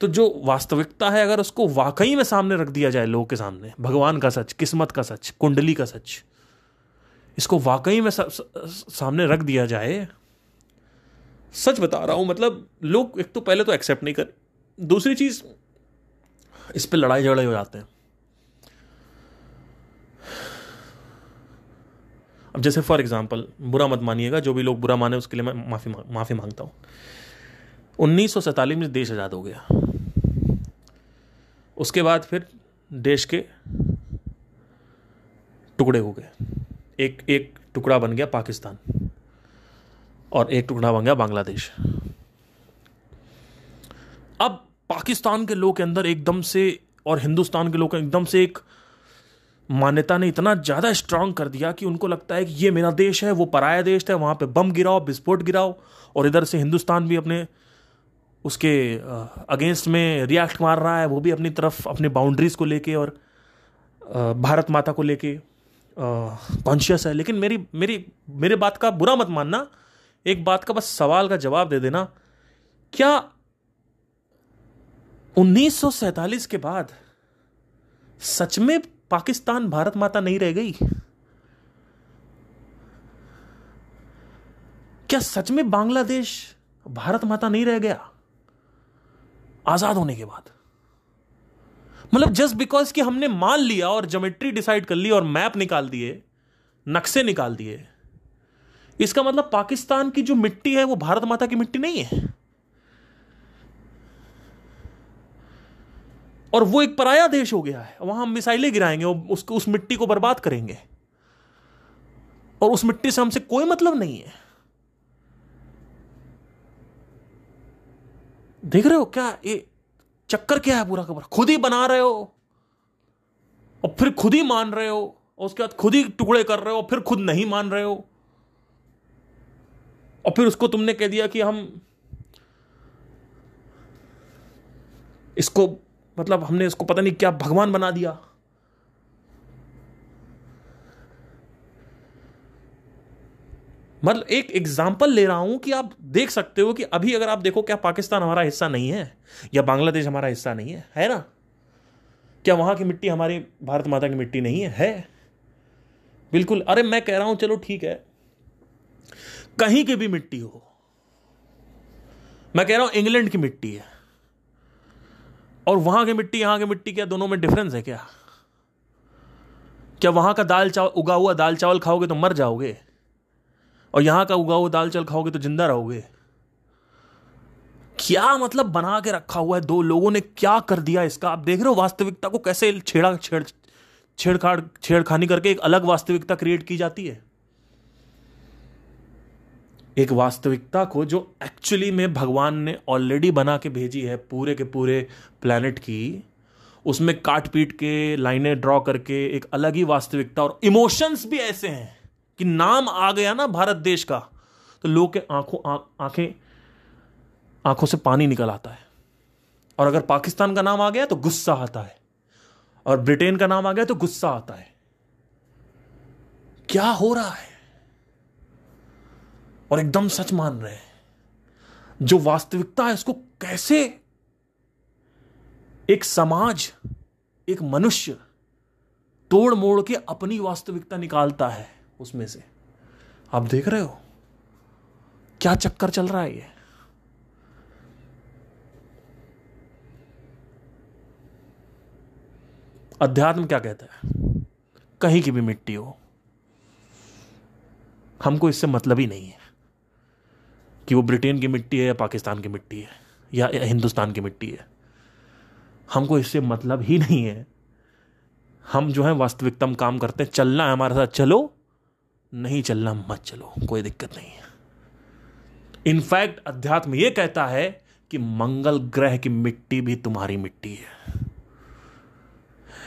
तो जो वास्तविकता है अगर उसको वाकई में सामने रख दिया जाए लोगों के सामने भगवान का सच किस्मत का सच कुंडली का सच इसको वाकई में सा, सा, सामने रख दिया जाए सच बता रहा हूँ मतलब लोग एक तो पहले तो एक्सेप्ट नहीं कर दूसरी चीज़ इस पर लड़ाई झगड़े हो जाते हैं। अब जैसे फॉर एग्ज़ाम्पल बुरा मत मानिएगा, जो भी लोग बुरा माने उसके लिए मैं माफ़ी माफ़ी माँगता हूँ। उन्नीस में देश आज़ाद हो गया। उसके बाद फिर देश के टुकड़े हो गए। एक एक टुकड़ा बन गया पाकिस्तान और एक टुकड़ा बन गया बांग्लादेश। अब पाकिस्तान के लोग के अंदर एकदम से और हिंदुस्तान के लोग एकदम से एक मान्यता ने इतना ज़्यादा स्ट्रांग कर दिया कि उनको लगता है कि ये मेरा देश है, वो पराया देश है, वहाँ पे बम गिराओ, विस्फोट गिराओ, और इधर से हिंदुस्तान भी अपने, उसके अगेंस्ट में रिएक्ट मार रहा है, वो भी अपनी तरफ़, अपनी बाउंड्रीज को लेके और भारत माता को लेके कॉन्शियस है। लेकिन मेरी मेरी, मेरे बात का बुरा मत मानना, एक बात का बस सवाल का जवाब दे देना, क्या 1947 के बाद सच में पाकिस्तान भारत माता नहीं रह गई। क्या सच में बांग्लादेश भारत माता नहीं रह गया? आज़ाद होने के बाद। मतलब जस्ट बिकॉज़ कि हमने मान लिया और जोमेट्री डिसाइड कर ली और मैप निकाल दिए, नक्शे निकाल दिए, इसका मतलब पाकिस्तान की जो मिट्टी है वो भारत माता की मिट्टी नहीं है। और वो एक पराया देश हो गया है। वहाँ हम मिसाइलें गिराएँगे उसको, उस मिट्टी को बर्बाद करेंगे। और उस मिट्टी से हमसे कोई मतलब नहीं है। देख रहे हो क्या? ये चक्कर क्या है पूरा पूरा? खुद ही बना रहे हो और फिर खुद ही मान रहे हो और उसके बाद खुद ही टुकड़े कर रहे हो और फिर खुद नहीं मान रहे हो। और फिर उसको तुमने कह दिया कि हम इसको मतलब हमने इसको पता नहीं क्या भगवान बना दिया। मतलब एक एग्ज़ाम्पल ले रहा हूँ कि आप देख सकते हो कि अभी अगर आप देखो क्या पाकिस्तान हमारा हिस्सा नहीं है, या बांग्लादेश हमारा हिस्सा नहीं है है ना? क्या वहाँ की मिट्टी हमारी भारत माता की मिट्टी नहीं है? है। बिल्कुल। अरे मैं कह रहा हूँ, चलो ठीक है। कहीं की भी मिट्टी हो, मैं कह रहा हूँ इंग्लैंड की मिट्टी है। और वहाँ की मिट्टी, यहाँ की मिट्टी क्या दोनों में डिफरेंस है क्या? क्या वहाँ का दाल चावल उगा हुआ दाल चावल खाओगे तो मर जाओगे? और यहाँ का उगा हुआ दाल चावल खाओगे तो ज़िंदा रहोगे? क्या मतलब बना के रखा हुआ है दो लोगों ने? क्या कर दिया इसका? आप देख रहे हो वास्तविकता को कैसे छेड़ा, छेड़, छेड़खाड़, छेड़खानी करके एक अलग वास्तविकता क्रिएट की जाती है। एक वास्तविकता को जो एक्चुअली में भगवान ने ऑलरेडी बना के भेजी है, पूरे के पूरे प्लैनेट की, उसमें काट पीट के, लाइनें ड्रॉ करके एक अलग ही वास्तविकता और इमोशंस भी ऐसे हैं कि नाम आ गया ना भारत देश का तो लोग के आँखों आँखें, आँखों से पानी निकल आता है। और अगर पाकिस्तान का नाम आ गया तो गुस्सा आता है, और ब्रिटेन का नाम आ गया तो गुस्सा आता है। क्या हो रहा है? और एकदम सच मान रहे हैं। जो वास्तविकता है, उसको कैसे एक समाज, एक मनुष्य तोड़ मोड़ के अपनी वास्तविकता निकालता है उसमें से? आप देख रहे हो? क्या चक्कर चल रहा है ये? अध्यात्म क्या कहता है? कहीं की भी मिट्टी हो। हमको इससे मतलब ही नहीं है। कि वो ब्रिटेन की मिट्टी है या पाकिस्तान की मिट्टी है या हिंदुस्तान की मिट्टी है। हमको इससे मतलब ही नहीं है। हम जो है वास्तविकता में काम करते हैं। चलना है हमारे साथ, चलो। नहीं चलना, मत चलो। कोई दिक्कत नहीं है। इनफैक्ट अध्यात्म यह कहता है कि मंगल ग्रह की मिट्टी भी तुम्हारी मिट्टी है।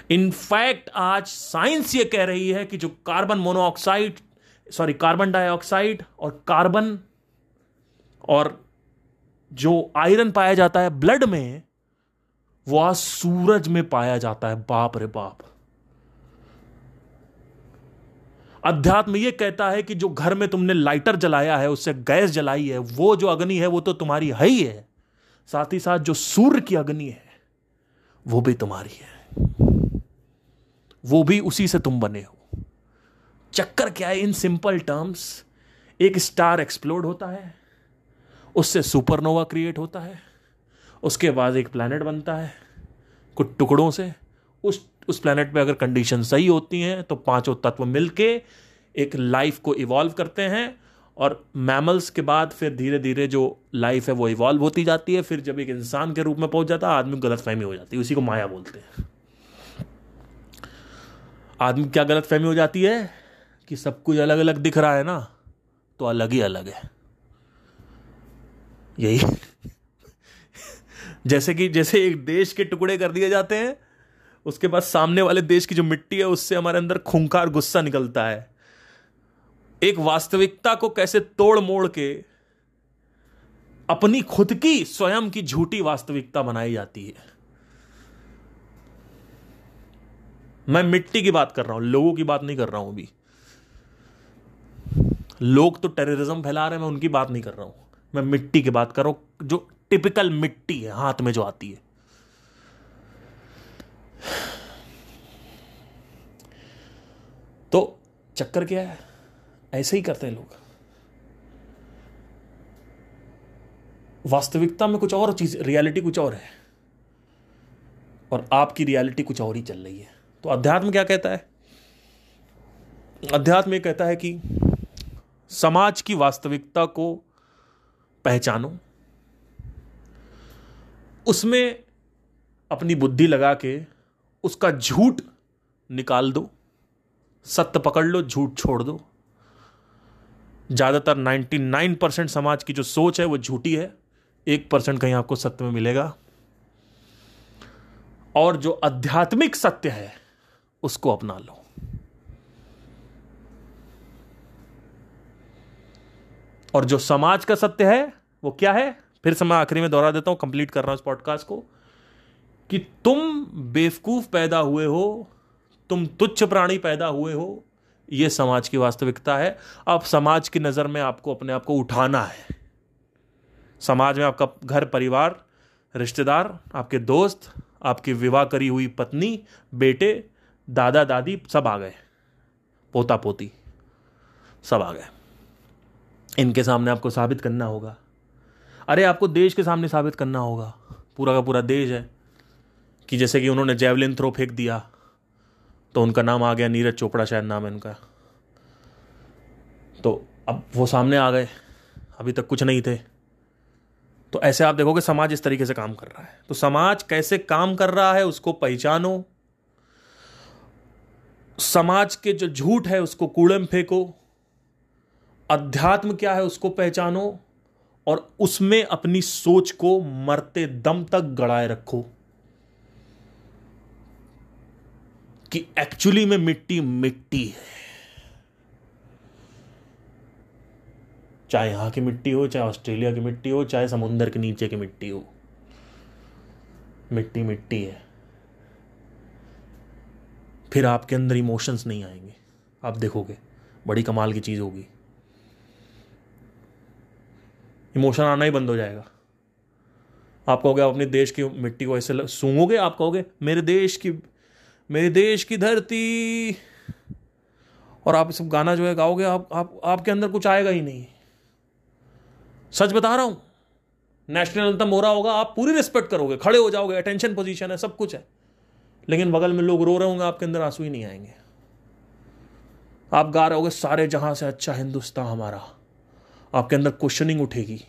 इनफैक्ट आज साइंस ये कह रही है कि जो carbon monoxide, sorry, carbon dioxide और कार्बन और जो आयरन पाया जाता है ब्लड में वो आज सूरज में पाया जाता है। बाप रे बाप। अध्यात्म यह कहता है कि जो घर में तुमने लाइटर जलाया है, उससे गैस जलाई है, वो जो अग्नि है, वो तो तुम्हारी है ही है। साथ ही साथ जो सूर्य की अग्नि है, वो भी तुम्हारी है। वो भी उसी से तुम बने हो। चक्कर क्या है? इन सिंपल टर्म्स एक स्टार एक्सप्लोड होता है उससे सुपरनोवा क्रिएट होता है, उसके बाद एक प्लैनेट बनता है। कुछ टुकड़ों से उस उस प्लैनेट पे अगर कंडीशन सही होती हैं तो पाँचों तत्व मिलके एक लाइफ को इवॉल्व करते हैं और मैमल्स के बाद फिर धीरे धीरे जो लाइफ है वो इवॉल्व होती जाती है। फिर जब एक इंसान के रूप में पहुँच जाता है, आदमी गलत फहमी हो जाती है, उसी को माया बोलते हैं। आदमी क्या गलत फहमी हो जाती है? कि सब कुछ अलग अलग दिख रहा है ना तो अलग ही अलग है। यही। जैसे कि, जैसे एक देश के टुकड़े कर दिए जाते हैं, उसके बाद सामने वाले देश की जो मिट्टी है, उससे हमारे अंदर खूंखार गुस्सा निकलता है। एक वास्तविकता को कैसे तोड़ मोड़ के अपनी खुद की, स्वयं की झूठी वास्तविकता बनाई जाती है। मैं मिट्टी की बात कर रहा हूँ, लोगों की बात नहीं कर रहा हूँ अभी। लोग तो टेररिज्म फैला रहे हैं, मैं उनकी बात नहीं कर रहा हूँ। मैं मिट्टी की बात कर रहा हूँ, जो टिपिकल मिट्टी है, हाथ में जो आती है। तो चक्कर क्या है? ऐसे ही करते हैं लोग। वास्तविकता में कुछ और चीज़ रियलिटी कुछ और है। और आपकी रियलिटी कुछ और ही चल रही है। तो अध्यात्म क्या कहता है? अध्यात्म कहता है कि समाज की वास्तविकता को पहचानो। उसमें अपनी बुद्धि लगा के उसका झूठ निकाल दो, सत्य पकड़ लो, झूठ छोड़ दो। ज़्यादातर 99 परसेंट समाज की जो सोच है वो झूठी है, एक परसेंट कहीं आपको सत्य में मिलेगा। और जो आध्यात्मिक सत्य है, उसको अपना लो। और जो समाज का सत्य है वो क्या है? फिर से मैं आखिरी में दोहरा देता हूँ कंप्लीट कर रहा हूँ इस पॉडकास्ट को, कि तुम बेवकूफ़ पैदा हुए हो, तुम तुच्छ प्राणी पैदा हुए हो यह समाज की वास्तविकता है। अब समाज की नज़र में आपको अपने आप को उठाना है। समाज में आपका घर, परिवार, रिश्तेदार, आपके दोस्त, आपकी विवाह करी हुई पत्नी, बेटे, दादा, दादी, सब आ गए। पोता पोती सब आ गए। इनके सामने आपको साबित करना होगा। अरे आपको देश के सामने साबित करना होगा। पूरा का पूरा देश है कि जैसे कि उन्होंने जेवलिन थ्रो फेंक दिया तो उनका नाम आ गया नीरज चोपड़ा शायद नाम है उनका। तो अब वो सामने आ गए, अभी तक कुछ नहीं थे। तो ऐसे आप देखोगे समाज इस तरीके से काम कर रहा है। तो समाज कैसे काम कर रहा है उसको पहचानो। समाज के जो झूठ है उसको कूड़े में फेंको। अध्यात्म क्या है उसको पहचानो। और उसमें अपनी सोच को मरते दम तक गड़ाए रखो कि एक्चुअली में मिट्टी मिट्टी है। चाहे यहाँ की मिट्टी हो, चाहे ऑस्ट्रेलिया की मिट्टी हो, चाहे समुंदर के नीचे की मिट्टी हो। मिट्टी मिट्टी है। फिर आपके अंदर इमोशंस नहीं आएँगे। आप देखोगे, बड़ी कमाल की चीज़ होगी। इमोशन आना ही बंद हो जाएगा। आप कहोगे, आप अपने देश की मिट्टी को ऐसे सूंघोगे? आप कहोगे, मेरे देश की, मेरे देश की धरती। और आप सब गाना जो है गाओगे, आप आप, आपके अंदर कुछ आएगा ही नहीं। सच बता रहा हूँ, नेशनल एंथम हो रहा होगा, आप पूरी रिस्पेक्ट करोगे, खड़े हो जाओगे अटेंशन पोजीशन है, सब कुछ है। लेकिन बगल में लोग रो रहे होंगे, आपके अंदर आँसू ही नहीं आएँगे। आप गा रहे होगे, सारे जहाँ से अच्छा हिंदुस्तान हमारा। आपके अंदर क्वेश्चनिंग उठेगी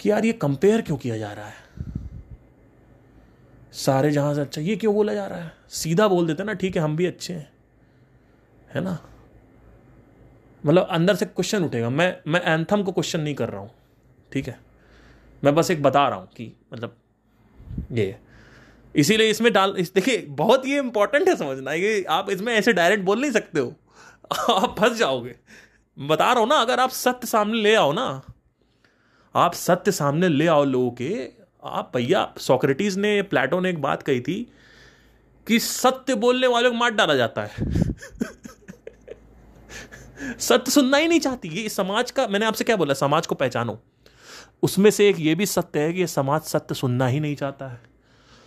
कि यार ये कंपेयर क्यों किया जा रहा है? सारे जहाँ से अच्छा ये क्यों बोला जा रहा है? सीधा बोल देते ना, ठीक है, हम भी अच्छे हैं। है ना? मतलब अंदर से क्वेश्चन उठेगा। मैं मैं एंथम को क्वेश्चन नहीं कर रहा हूँ, ठीक है? मैं बस एक बता रहा हूँ कि मतलब ये इसीलिए इसमें डाल, इस, देखिए, बहुत ये इंपॉर्टेंट है समझना कि आप इसमें ऐसे डायरेक्ट बोल नहीं सकते हो। आप फंस जाओगे। बता रहा हूँ ना, अगर आप सत्य सामने ले आओ ना, आप सत्य सामने ले आओ लोगों के, आप भैया, सोक्रेटिस ने, प्लेटो ने एक बात कही थी कि सत्य बोलने वालों को मार डाला जाता है। सत्य सुनना ही नहीं चाहती। ये समाज का, मैंने आपसे क्या बोला? समाज को पहचानो। उसमें से एक ये भी सत्य है कि ये समाज सत्य सुनना ही नहीं चाहता है।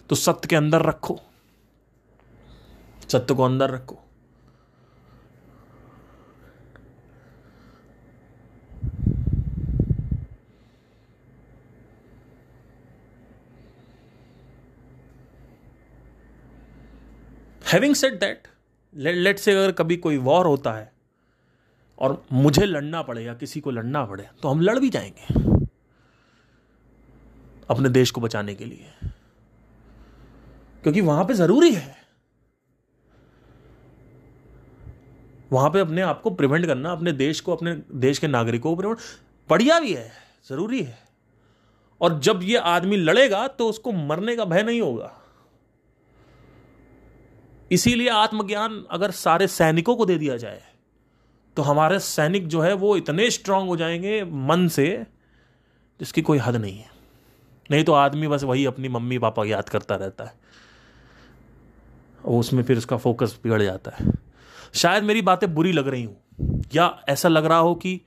तो सत्य के अंदर रखो। सत्य को अंदर रखो। हैविंग सेट दैट लेट से अगर कभी कोई वॉर होता है और मुझे लड़ना पड़े या किसी को लड़ना पड़े तो हम लड़ भी जाएँगे अपने देश को बचाने के लिए। क्योंकि वहाँ पे ज़रूरी है। वहाँ पे अपने आप को प्रिवेंट करना, अपने देश को, अपने देश के नागरिकों को प्रिवेंट बढ़िया भी है, ज़रूरी है। और जब ये आदमी लड़ेगा तो उसको मरने का भय नहीं होगा। इसीलिए आत्मज्ञान अगर सारे सैनिकों को दे दिया जाए तो हमारे सैनिक जो है वो इतने स्ट्रांग हो जाएँगे मन से, जिसकी कोई हद नहीं है। नहीं तो आदमी बस वही अपनी मम्मी पापा याद करता रहता है। और उसमें फिर उसका फोकस बिगड़ जाता है। शायद मेरी बातें बुरी लग रही हूँ, या ऐसा लग रहा हो कि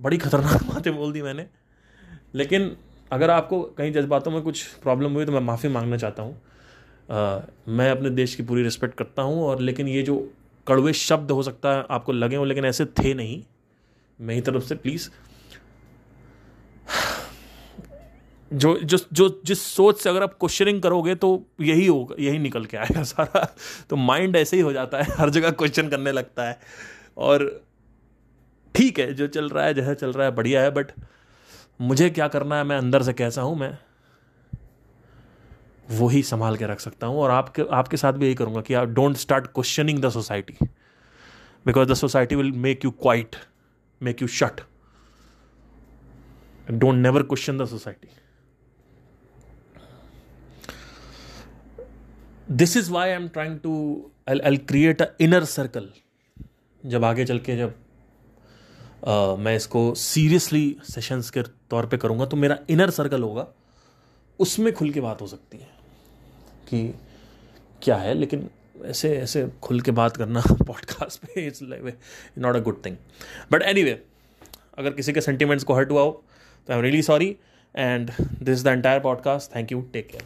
बड़ी खतरनाक बातें बोल दी मैंने। लेकिन अगर आपको कहीं जज्बातों में कुछ प्रॉब्लम हुई तो मैं माफ़ी मांगना चाहता हूँ। मैं अपने देश की पूरी रिस्पेक्ट करता हूँ और लेकिन ये जो कड़वे शब्द हो सकता है, आपको लगे हो, लेकिन ऐसे थे नहीं। मेरी तरफ़ से प्लीज़ जो जो जो, जिस सोच से अगर आप क्वेश्चनिंग करोगे तो यही होगा, यही निकल के आएगा सारा। तो माइंड ऐसे ही हो जाता है, हर जगह क्वेश्चन करने लगता है। और ठीक है, जो चल रहा है, जैसा चल रहा है, बढ़िया है बट मुझे क्या करना है, मैं अंदर से कैसा हूँ, मैं वो ही संभाल के रख सकता हूँ और आपके आपके साथ भी यही करूँगा कि आप don't start questioning the society because the society will make you quiet make you shut don't never question the society this is why I am trying to I create a inner circle जब आगे चल के जब uh, मैं इसको seriously sessions के तौर पे करूँगा तो मेरा इनर सर्कल होगा उसमें खुल के बात हो सकती है। कि क्या है, लेकिन ऐसे ऐसे खुल के बात करना पॉडकास्ट पे it's not a good thing but any अगर किसी के सेंटिमेंट्स को हर्ट हुआ हो तो I am really sorry and this the entire podcast thank you take care